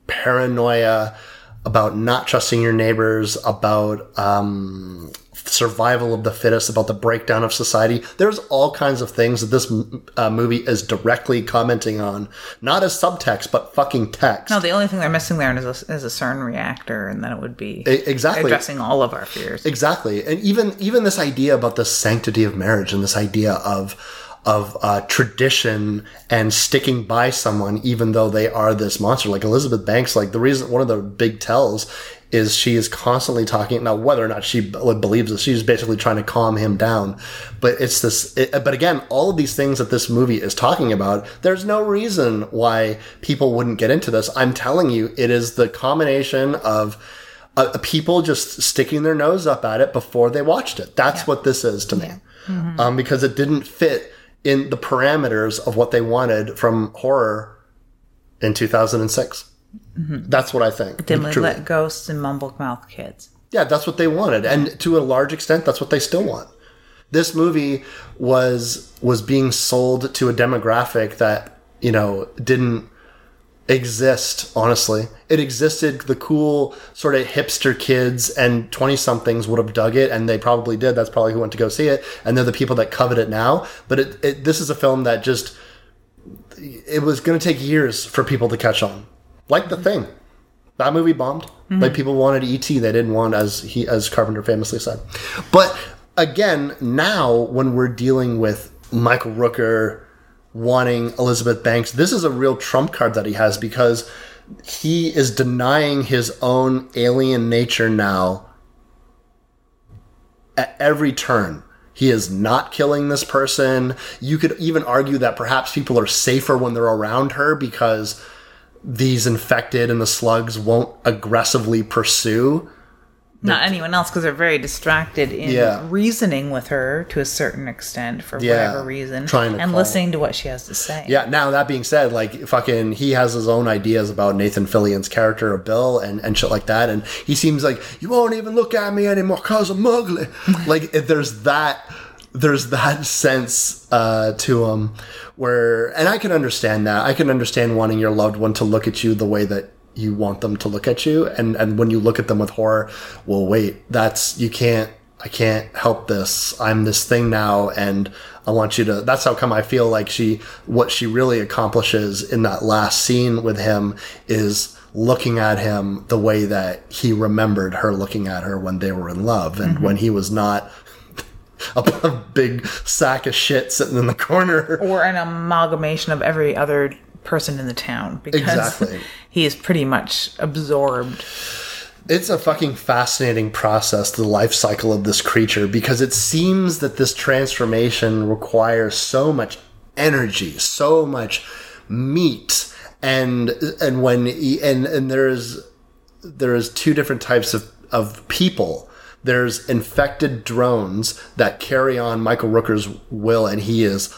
paranoia about not trusting your neighbors, about um, survival of the fittest, about the breakdown of society. There's all kinds of things that this uh, movie is directly commenting on, not as subtext, but fucking text. No, the only thing they're missing there is a, is a CERN reactor, and then it would be E- exactly. addressing all of our fears. Exactly, and even even this idea about the sanctity of marriage and this idea of of uh, tradition and sticking by someone even though they are this monster, like Elizabeth Banks. Like the reason, one of the big tells is she is constantly talking now whether or not she believes this she's basically trying to calm him down. But it's this it, but again all of these things that this movie is talking about there's no reason why people wouldn't get into this. I'm telling you it is the combination of uh, people just sticking their nose up at it before they watched it. That's what this is to me, um, because it didn't fit in the parameters of what they wanted from horror in 2006. Mm-hmm. That's what I think. Dimly truly. lit ghosts and mumble mouth kids. Yeah, that's what they wanted, and to a large extent, that's what they still want. This movie was was being sold to a demographic that you know didn't exist. Honestly, it existed. The cool sort of hipster kids and twenty somethings would have dug it, and they probably did. That's probably who went to go see it, and they're the people that covet it now. But it, it this is a film that just it was going to take years for people to catch on, like the thing. That movie bombed. Mm-hmm. Like people wanted ET, they didn't want as he as Carpenter famously said. But again, now when we're dealing with Michael Rooker wanting Elizabeth Banks, this is a real trump card that he has because he is denying his own alien nature now at every turn. He is not killing this person. You could even argue that perhaps people are safer when they're around her because these infected and the slugs won't aggressively pursue. Not anyone else because they're very distracted in Yeah. reasoning with her to a certain extent for Yeah, whatever reason trying to and listening to what she has to say. Yeah, now that being said, like fucking he has his own ideas about Nathan Fillion's character of Bill and, and shit like that. And he seems like, you won't even look at me anymore because I'm ugly. like if there's that there's that sense uh, to him where and I can understand that. I can understand wanting your loved one to look at you the way that you want them to look at you. And and when you look at them with horror, well wait, that's you can't I can't help this. I'm this thing now, and I want you to. That's how come I feel like she, what she really accomplishes in that last scene with him is looking at him the way that he remembered her looking at her when they were in love and mm-hmm. when he was not a, big sack of shit sitting in the corner. Or an amalgamation of every other person in the town because Exactly. he is pretty much absorbed. It's a fucking fascinating process, the life cycle of this creature, because it seems that this transformation requires so much energy, so much meat, and and when he- and and there's there's two different types of of people. There's infected drones that carry on Michael Rooker's will, and he is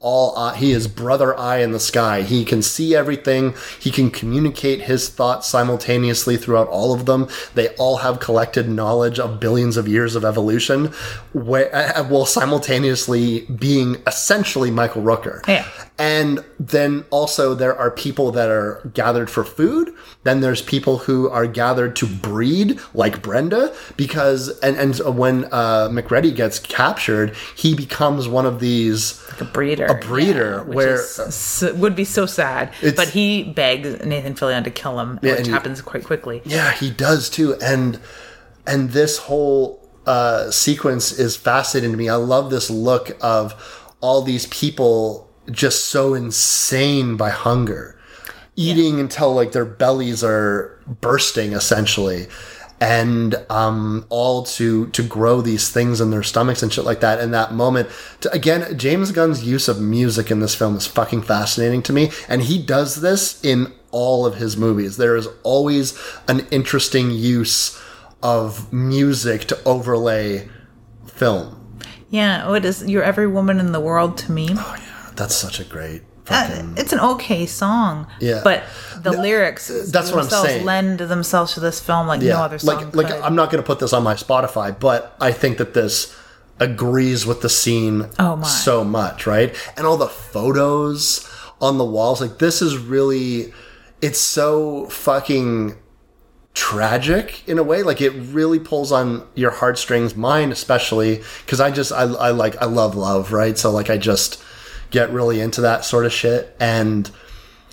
all eye, he is brother eye in the sky. He can see everything. He can communicate his thoughts simultaneously throughout all of them. They all have collected knowledge of billions of years of evolution, where, uh, while simultaneously being essentially Michael Rooker. Yeah. And then also there are people that are gathered for food. Then there's people who are gathered to breed, like Brenda, because and and when uh, McReady gets captured, he becomes one of these. Like a breeder. A breeder, which where- is s- would be so sad. But he begs Nathan Fillion to kill him, Yeah, which and he- happens quite quickly. Yeah, he does too, and and this whole uh, sequence is fascinating to me. I love this look of all these people just so insane by hunger, eating until like their bellies are bursting, essentially, and um, all to to grow these things in their stomachs and shit like that. In that moment, to, again, James Gunn's use of music in this film is fucking fascinating to me, and he does this in all of his movies. There is always an interesting use of music to overlay film. Yeah, what is "You're Every Woman in the World" to me? That's such a great fucking. it's an okay song. Yeah. But the lyrics that's what I'm saying. lend themselves to this film like no other song. like like. I'm not going to put this on my Spotify, but I think that this agrees with the scene Oh, so much, right? And all the photos on the walls, like this is really, it's so fucking tragic in a way. Like it really pulls on your heartstrings, mine especially, because I just I, I like I love love, right? So like I just get really into that sort of shit. And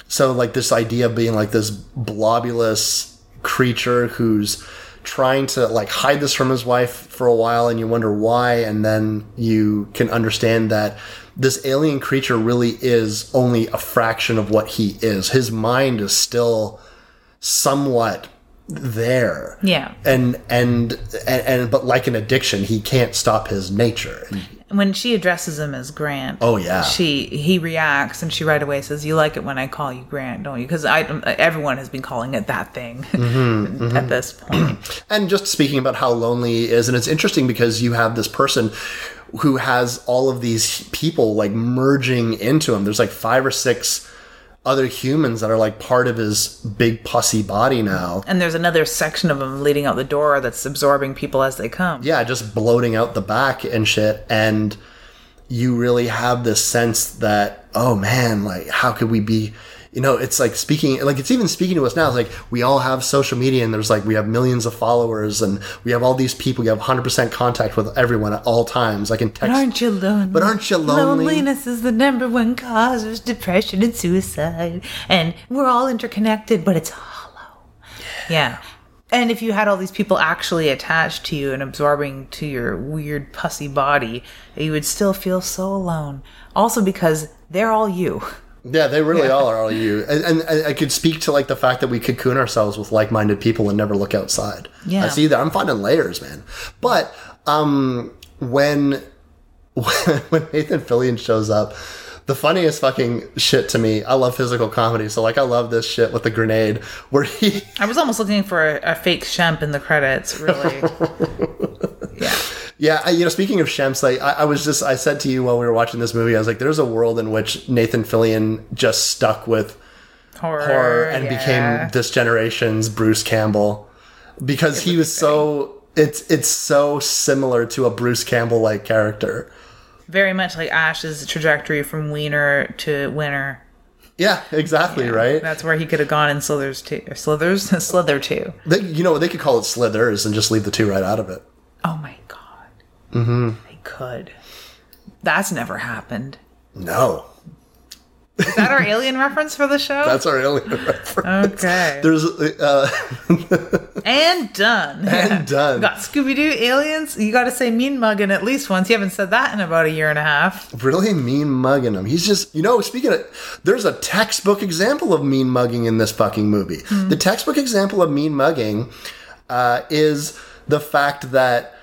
so like this idea of being like this blobulous creature who's trying to like hide this from his wife for a while and you wonder why and then you can understand that this alien creature really is only a fraction of what he is. His mind is still somewhat there Yeah. and and and, and but like an addiction he can't stop his nature when she addresses him as Grant. Oh, yeah. She he reacts and she right away says, "You like it when I call you Grant, don't you?" Because I everyone has been calling it that thing Mm-hmm, at this point. and just speaking about how lonely he is and it's interesting because you have this person who has all of these people like merging into him there's like five or six other humans that are like part of his big pussy body now and there's another section of him leading out the door that's absorbing people as they come. yeah just bloating out the back and shit and you really have this sense that oh man like how could we be you know it's like speaking like it's even speaking to us now it's like we all have social media and there's like we have millions of followers and we have all these people we have 100% contact with everyone at all times i can text. But aren't you lonely? But aren't you lonely? Loneliness is the number one cause of depression and suicide. And we're all interconnected, but it's hollow. Yeah. And if you had all these people actually attached to you and absorbing to your weird pussy body, you would still feel so alone. Also because they're all you. yeah they really all are all you and, and, and i could speak to like the fact that we cocoon ourselves with like-minded people and never look outside Yeah. i see that i'm finding layers man but um when when Nathan Fillion shows up, the funniest fucking shit to me. I love physical comedy, so like I love this shit with the grenade where he I was almost looking for a, a fake Shemp in the credits, really. yeah. Yeah, I, you know, speaking of Shemps, like I, I was just I said to you while we were watching this movie, I was like, there's a world in which Nathan Fillion just stuck with Horror. horror and yeah. became this generation's Bruce Campbell because he was so it's it's so similar to a Bruce Campbell like character. very much like Ash's trajectory from Wiener to Winner. Yeah, exactly, right? That's where he could have gone in Slithers too. Or Slithers? Slither 2. They, you know, they could call it slithers and just leave the two right out of it. Oh my god. Mm-hmm. They could. That's never happened. No, Is that our alien reference for the show? that's our alien reference. okay. There's uh, and done. and done. Got Scooby Doo aliens. You got to say mean mugging at least once. You haven't said that in about a year and a half. really mean mugging him. He's just, you know, speaking of, there's a textbook example of mean mugging in this fucking movie. The textbook example of mean mugging uh, is the fact that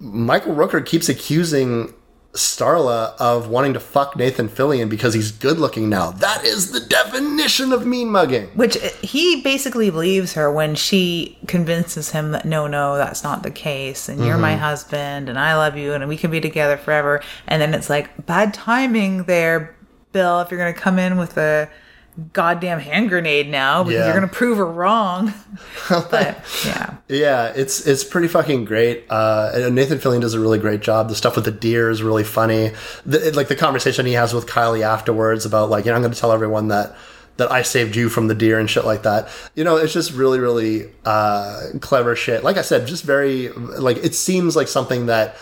Michael Rooker keeps accusing Starla of wanting to fuck Nathan Fillion because he's good looking now. That is the definition of mean mugging. Which uh, he basically believes her when she convinces him that no, no, that's not the case, and you're my mm-hmm. husband, and I love you, and we can be together forever. And then it's like bad timing there, Bill. If you're gonna come in with a goddamn hand grenade now, because Yeah. you're gonna prove her wrong. but yeah, Yeah, it's it's pretty fucking great. Uh, Nathan Fillion does a really great job. The stuff with the deer is really funny. The, like the conversation he has with Kylie afterwards about like, you know, I'm to tell everyone that that I saved you from the deer and shit like that. You know, it's just really really uh, clever shit. Like I said, just very like it seems like something that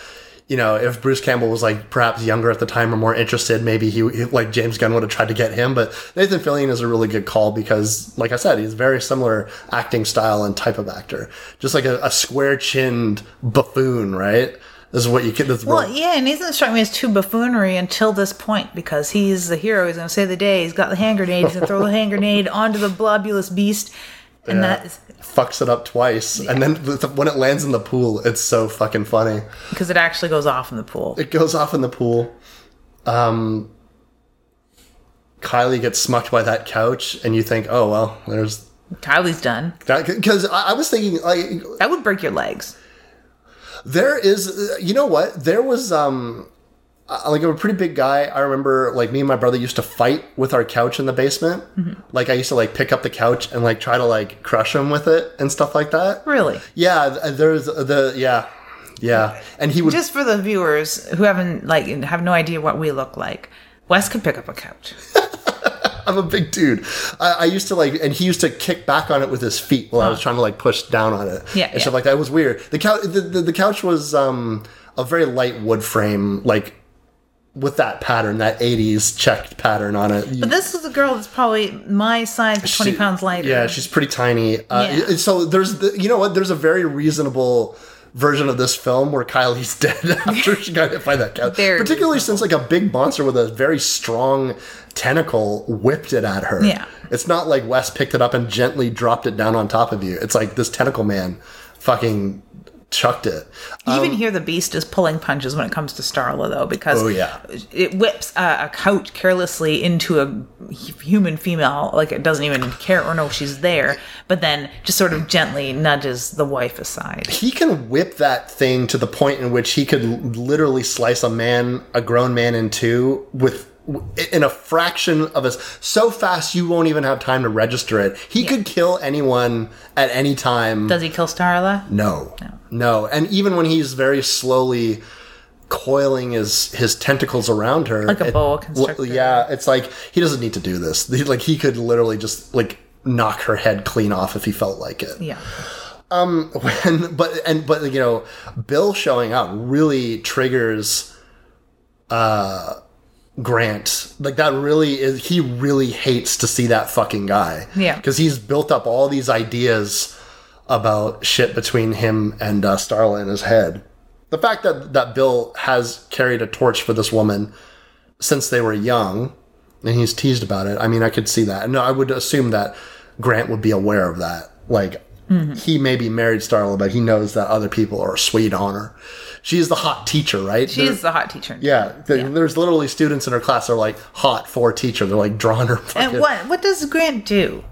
you know, if Bruce Campbell was like perhaps younger at the time or more interested, maybe he, he- like James Gunn would have tried to get him. But Nathan Fillion is a really good call because, like I said, he's very similar acting style and type of actor, just like a, a square chinned buffoon, right? Is what you get. This Well, yeah, and Nathan struck me as too buffoonery until this point because he's the hero. He's going to save the day. He's got the hand grenade. He's going to throw the hand grenade onto the globulous beast. And that is fucks it up twice, and then the- when it lands in the pool, it's so fucking funny. because it actually goes off in the pool. It goes off in the pool. Um, Kylie gets smucked by that couch, and you think, oh well, there's Kylie's done. because I, I was thinking like That would break your legs. there is you know what there was um uh, like I'm a pretty big guy. I remember like me and my brother used to fight with our couch in the basement. Like I used to like pick up the couch and like try to like crush him with it and stuff like that. Really. Yeah, there's the yeah. Yeah. And he would Just for the viewers who haven't like have no idea what we look like, Wes can pick up a couch. I'm a big dude. I, I used to like, and he used to kick back on it with his feet while I was trying to like push down on it. Yeah, and yeah. stuff like that. It was weird. The couch, the, the, the couch was um a very light wood frame, like with that pattern, that '80s checked pattern on it. You- But this is a girl that's probably my size, but twenty pounds lighter. Yeah, she's pretty tiny. Uh, Yeah. So there's, the, you know what? There's a very reasonable version of this film where Kylie's dead after she got hit by that couch. Very Particularly since like a big monster with a very strong tentacle whipped it at her. Yeah. It's not like Wes picked it up and gently dropped it down on top of you. It's like this tentacle man fucking chucked it. You even um, hear the beast is pulling punches when it comes to Starla, though, because Oh, yeah. it whips a, a couch carelessly into a human female, like it doesn't even care or know she's there, but then just sort of gently nudges the wife aside. he can whip that thing to the point in which he could literally slice a man, a grown man, in two with in a fraction of a so fast you won't even have time to register it. He could kill anyone at any time. Does he kill Starla? no, no, and even when he's very slowly coiling his his tentacles around her, Like a boa constrictor. well, yeah, it's like he doesn't need to do this. Like he could literally just like knock her head clean off if he felt like it Yeah. when but and but you know bill showing up really triggers uh grant. Like that really is he really hates to see that fucking guy. Yeah. because he's built up all these ideas about shit between him and uh, starla in his head. The fact that that bill has carried a torch for this woman since they were young and he's teased about it i mean i could see that. And no i would assume that grant would be aware of that. Like he may be married starla but he knows that other people are sweet on her she's the hot teacher right There- She's the hot teacher. yeah, th- there's literally students in her class that are like hot for teacher they're like drawing her fucking And what what does Grant do?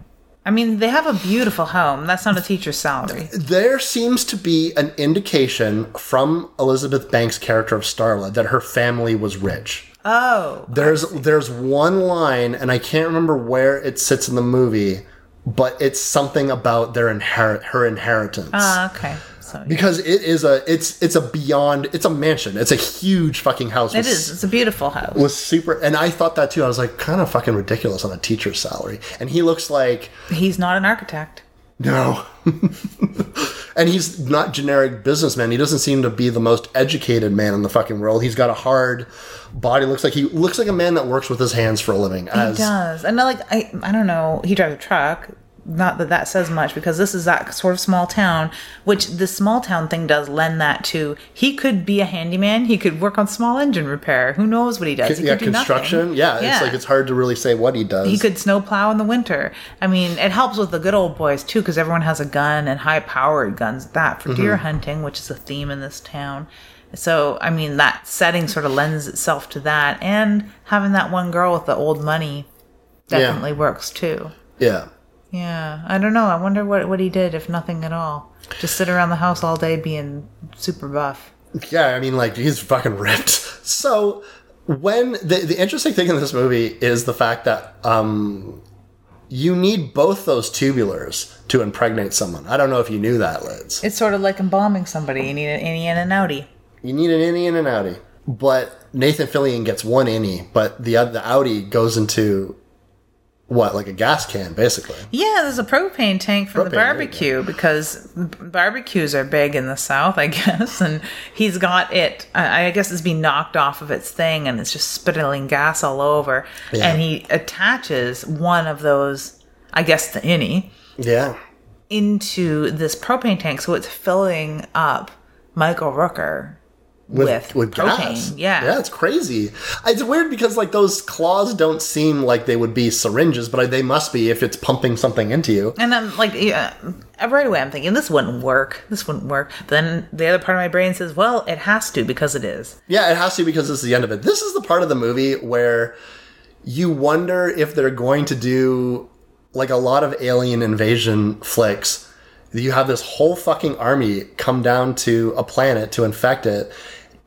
I mean, they have a beautiful home. That's not a teacher's salary. there seems to be an indication from elizabeth banks character of starla that her family was rich Oh, There's there's one line, and I can't remember where it sits in the movie, but it's something about their inherit her inheritance. ah, okay. Because it is a it's it's a beyond it's a mansion. It's a huge fucking house. it with is. It's a beautiful house. was super and I thought that too. I was like kind of fucking ridiculous on a teacher's salary. And he looks like He's not an architect. no. and he's not generic businessman. He doesn't seem to be the most educated man in the fucking world. He's got a hard body. Looks like he looks like a man that works with his hands for a living. As He does. And like I I don't know, he drives a truck. Not that that says much because this is that sort of small town, which the small town thing does lend that to. He could be a handyman. He could work on small engine repair. Who knows what he does? He yeah, could do construction. nothing. Yeah, it's like it's hard to really say what he does. he could snow plow in the winter. I mean, it helps with the good old boys too, because everyone has a gun and high powered guns that for Mm-hmm. deer hunting, which is a theme in this town. So, I mean, that setting sort of lends itself to that, and having that one girl with the old money definitely works too. yeah. Yeah, I don't know. I wonder what what he did, if nothing at all. Just sit around the house all day being super buff. Yeah, I mean, like he's fucking ripped. So when the the interesting thing in this movie is the fact that um, you need both those tubulars to impregnate someone. I don't know if you knew that, Liz. It's sort of like embalming somebody. You need an innie and an outie. You need an innie and an outie, but Nathan Fillion gets one innie, but the the outie goes into what, like a gas can, basically. Yeah, there's a propane tank for Propane, the barbecue because barbecues are big in the South, I guess. And he's got it, I I guess it's been knocked off of its thing and it's just spitting gas all over. Yeah. And he attaches one of those, I guess the innie, Yeah. into this propane tank. So it's filling up Michael Rooker with, with propane. gas. Yeah. yeah, it's crazy. It's weird because like those claws don't seem like they would be syringes, but they must be if it's pumping something into you. And I'm like, yeah, uh, right away, I'm thinking this wouldn't work. This wouldn't work. But then the other part of my brain says, well, it has to because it is. Yeah, it has to because this is the end of it. This is the part of the movie where you wonder if they're going to do like a lot of alien invasion flicks. You have this whole fucking army come down to a planet to infect it,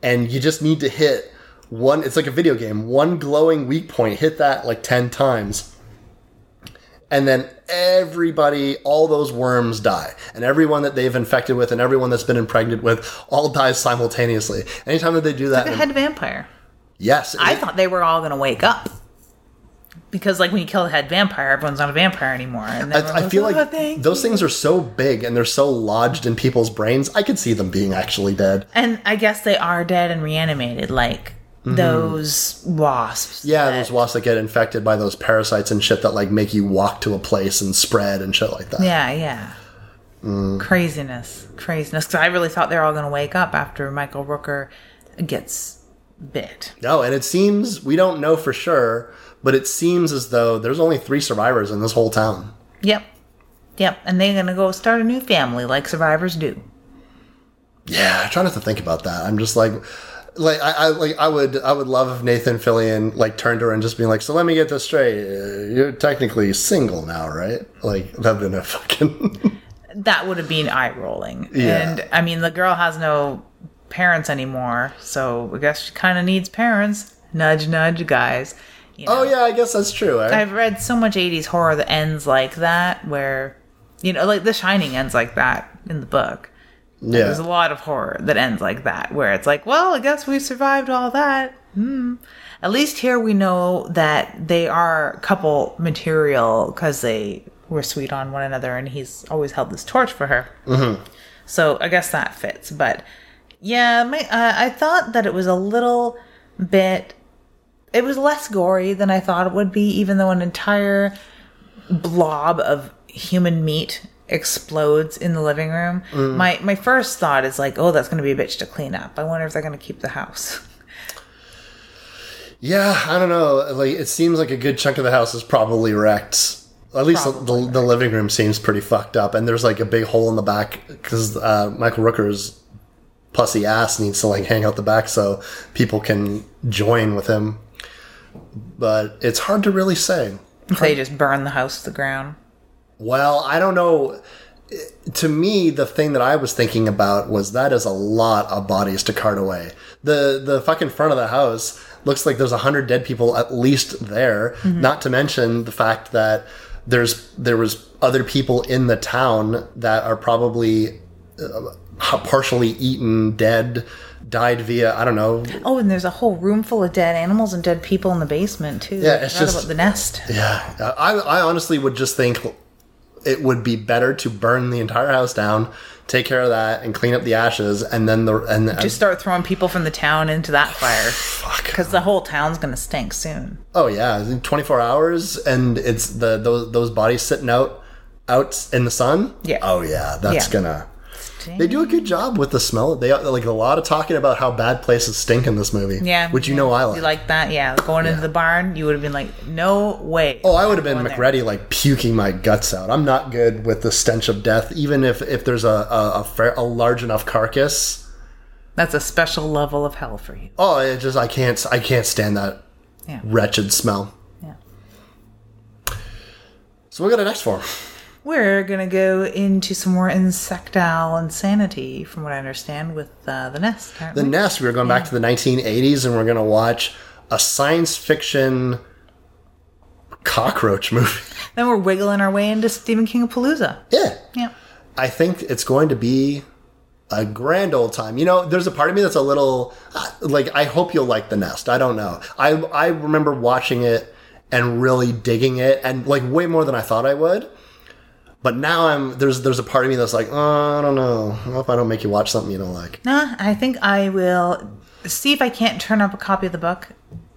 and you just need to hit one. It's like a video game. One glowing weak point, hit that like 10 times. And then everybody, all those worms die. And everyone that they've infected with and everyone that's been impregnated with all dies simultaneously. Anytime that they do that, The head vampire. Yes. I it- thought they were all going to wake up. Because, like, when you kill the head vampire, everyone's not a vampire anymore. And then I, I feel "Oh, like thank those you." things are so big and they're so lodged in people's brains. I could see them being actually dead. And I guess they are dead and reanimated, like those wasps. Mm-hmm. Yeah, that- those wasps that get infected by those parasites and shit that like make you walk to a place and spread and shit like that. Yeah, yeah. Mm. Craziness. Craziness. Because I really thought they were all going to wake up after Michael Rooker gets bit. No, and it seems we don't know for sure, but it seems as though there's only three survivors in this whole town. Yep. Yep. And they're going to go start a new family like survivors do. Yeah, I try not to think about that. I'm just like, like I, I like I would I would love if Nathan Fillion like turned to her and just being like, so let me get this straight, you're technically single now, right? Like that'd been a fucking. That would have been eye rolling. Yeah. And I mean, the girl has no parents anymore. So I guess she kind of needs parents. Nudge, nudge, guys. You know? oh yeah, I guess that's true. Eh? I've read so much 80s horror that ends like that, where, you know, like The Shining ends like that in the book. yeah, There's a lot of horror that ends like that, where it's like, well, I guess we survived all that. Hmm. At least here we know that they are couple material because they were sweet on one another, and he's always held this torch for her. Mm-hmm. So I guess that fits. But yeah, my, uh, I thought that it was a little bit. It was less gory than I thought it would be, even though an entire blob of human meat explodes in the living room. My my first thought is like, oh, that's going to be a bitch to clean up. I wonder if they're going to keep the house. yeah. I don't know. Like it seems like a good chunk of the house is probably wrecked. At least the, the, the living room seems pretty fucked up, and there's like a big hole in the back because uh, Michael Rooker's pussy ass needs to like hang out the back so people can join with him. But it's hard to really say. they just burn the house to the ground. Well, I don't know. To me, the thing that I was thinking about was that is a lot of bodies to cart away. The the fucking front of the house looks like there's a hundred dead people at least there. Not to mention the fact that there's there was other people in the town that are probably uh, partially eaten, dead, died via I don't know. Oh, and there's a whole room full of dead animals and dead people in the basement too. Yeah, it's just- about the nest. Yeah, I I honestly would just think it would be better to burn the entire house down, take care of that, and clean up the ashes, and then the and Just start throwing people from the town into that fire fuck. because the whole town's to stink soon. Oh yeah, twenty four hours, and it's the those those bodies sitting out out in the sun. Yeah. Oh yeah, that's Yeah. gonna. They do a good job with the smell. They like a lot of talking about how bad places stink in this movie. Yeah, which you yeah. know I like. You like that? Yeah, going into the barn, you would have been like, no way. Oh, I would have been there. McReady, like puking my guts out. I'm not good with the stench of death, even if if there's a a, a, fair, a large enough carcass. That's a special level of hell for you. Oh, it just I can't I can't stand that Yeah. wretched smell. Yeah. So we got a next form. We're gonna go into some more insectile insanity, from what I understand, with uh, the nest. The we? Nest. We were going back to the 1980s, and we're gonna watch a science fiction cockroach movie. Then we're wiggling our way into Stephen King of Palooza. Yeah, Yeah. I think it's going to be a grand old time. You know, there's a part of me that's a little uh, like I hope you'll like The Nest. I don't know. I I remember watching it and really digging it and like way more than I thought I would. But now I'm there's there's a part of me that's like, oh, I don't know. I hope I don't make you watch something you don't like. Nah, I think I will see if I can't turn up a copy of the book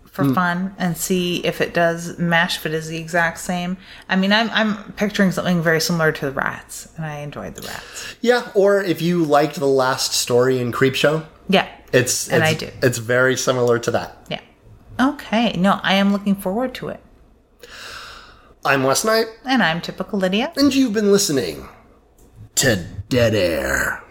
for Hmm. fun and see if it does mesh, if it is the exact same. I mean, I'm, I'm picturing something very similar to the rats, and I enjoyed the rats. Yeah, or if you liked the last story in Creepshow, Yeah. it's And I do. It's very similar to that. Yeah. Okay. No, I am looking forward to it. I'm Wes Knight, And I'm typical Lydia. and you've been listening to Dead Air.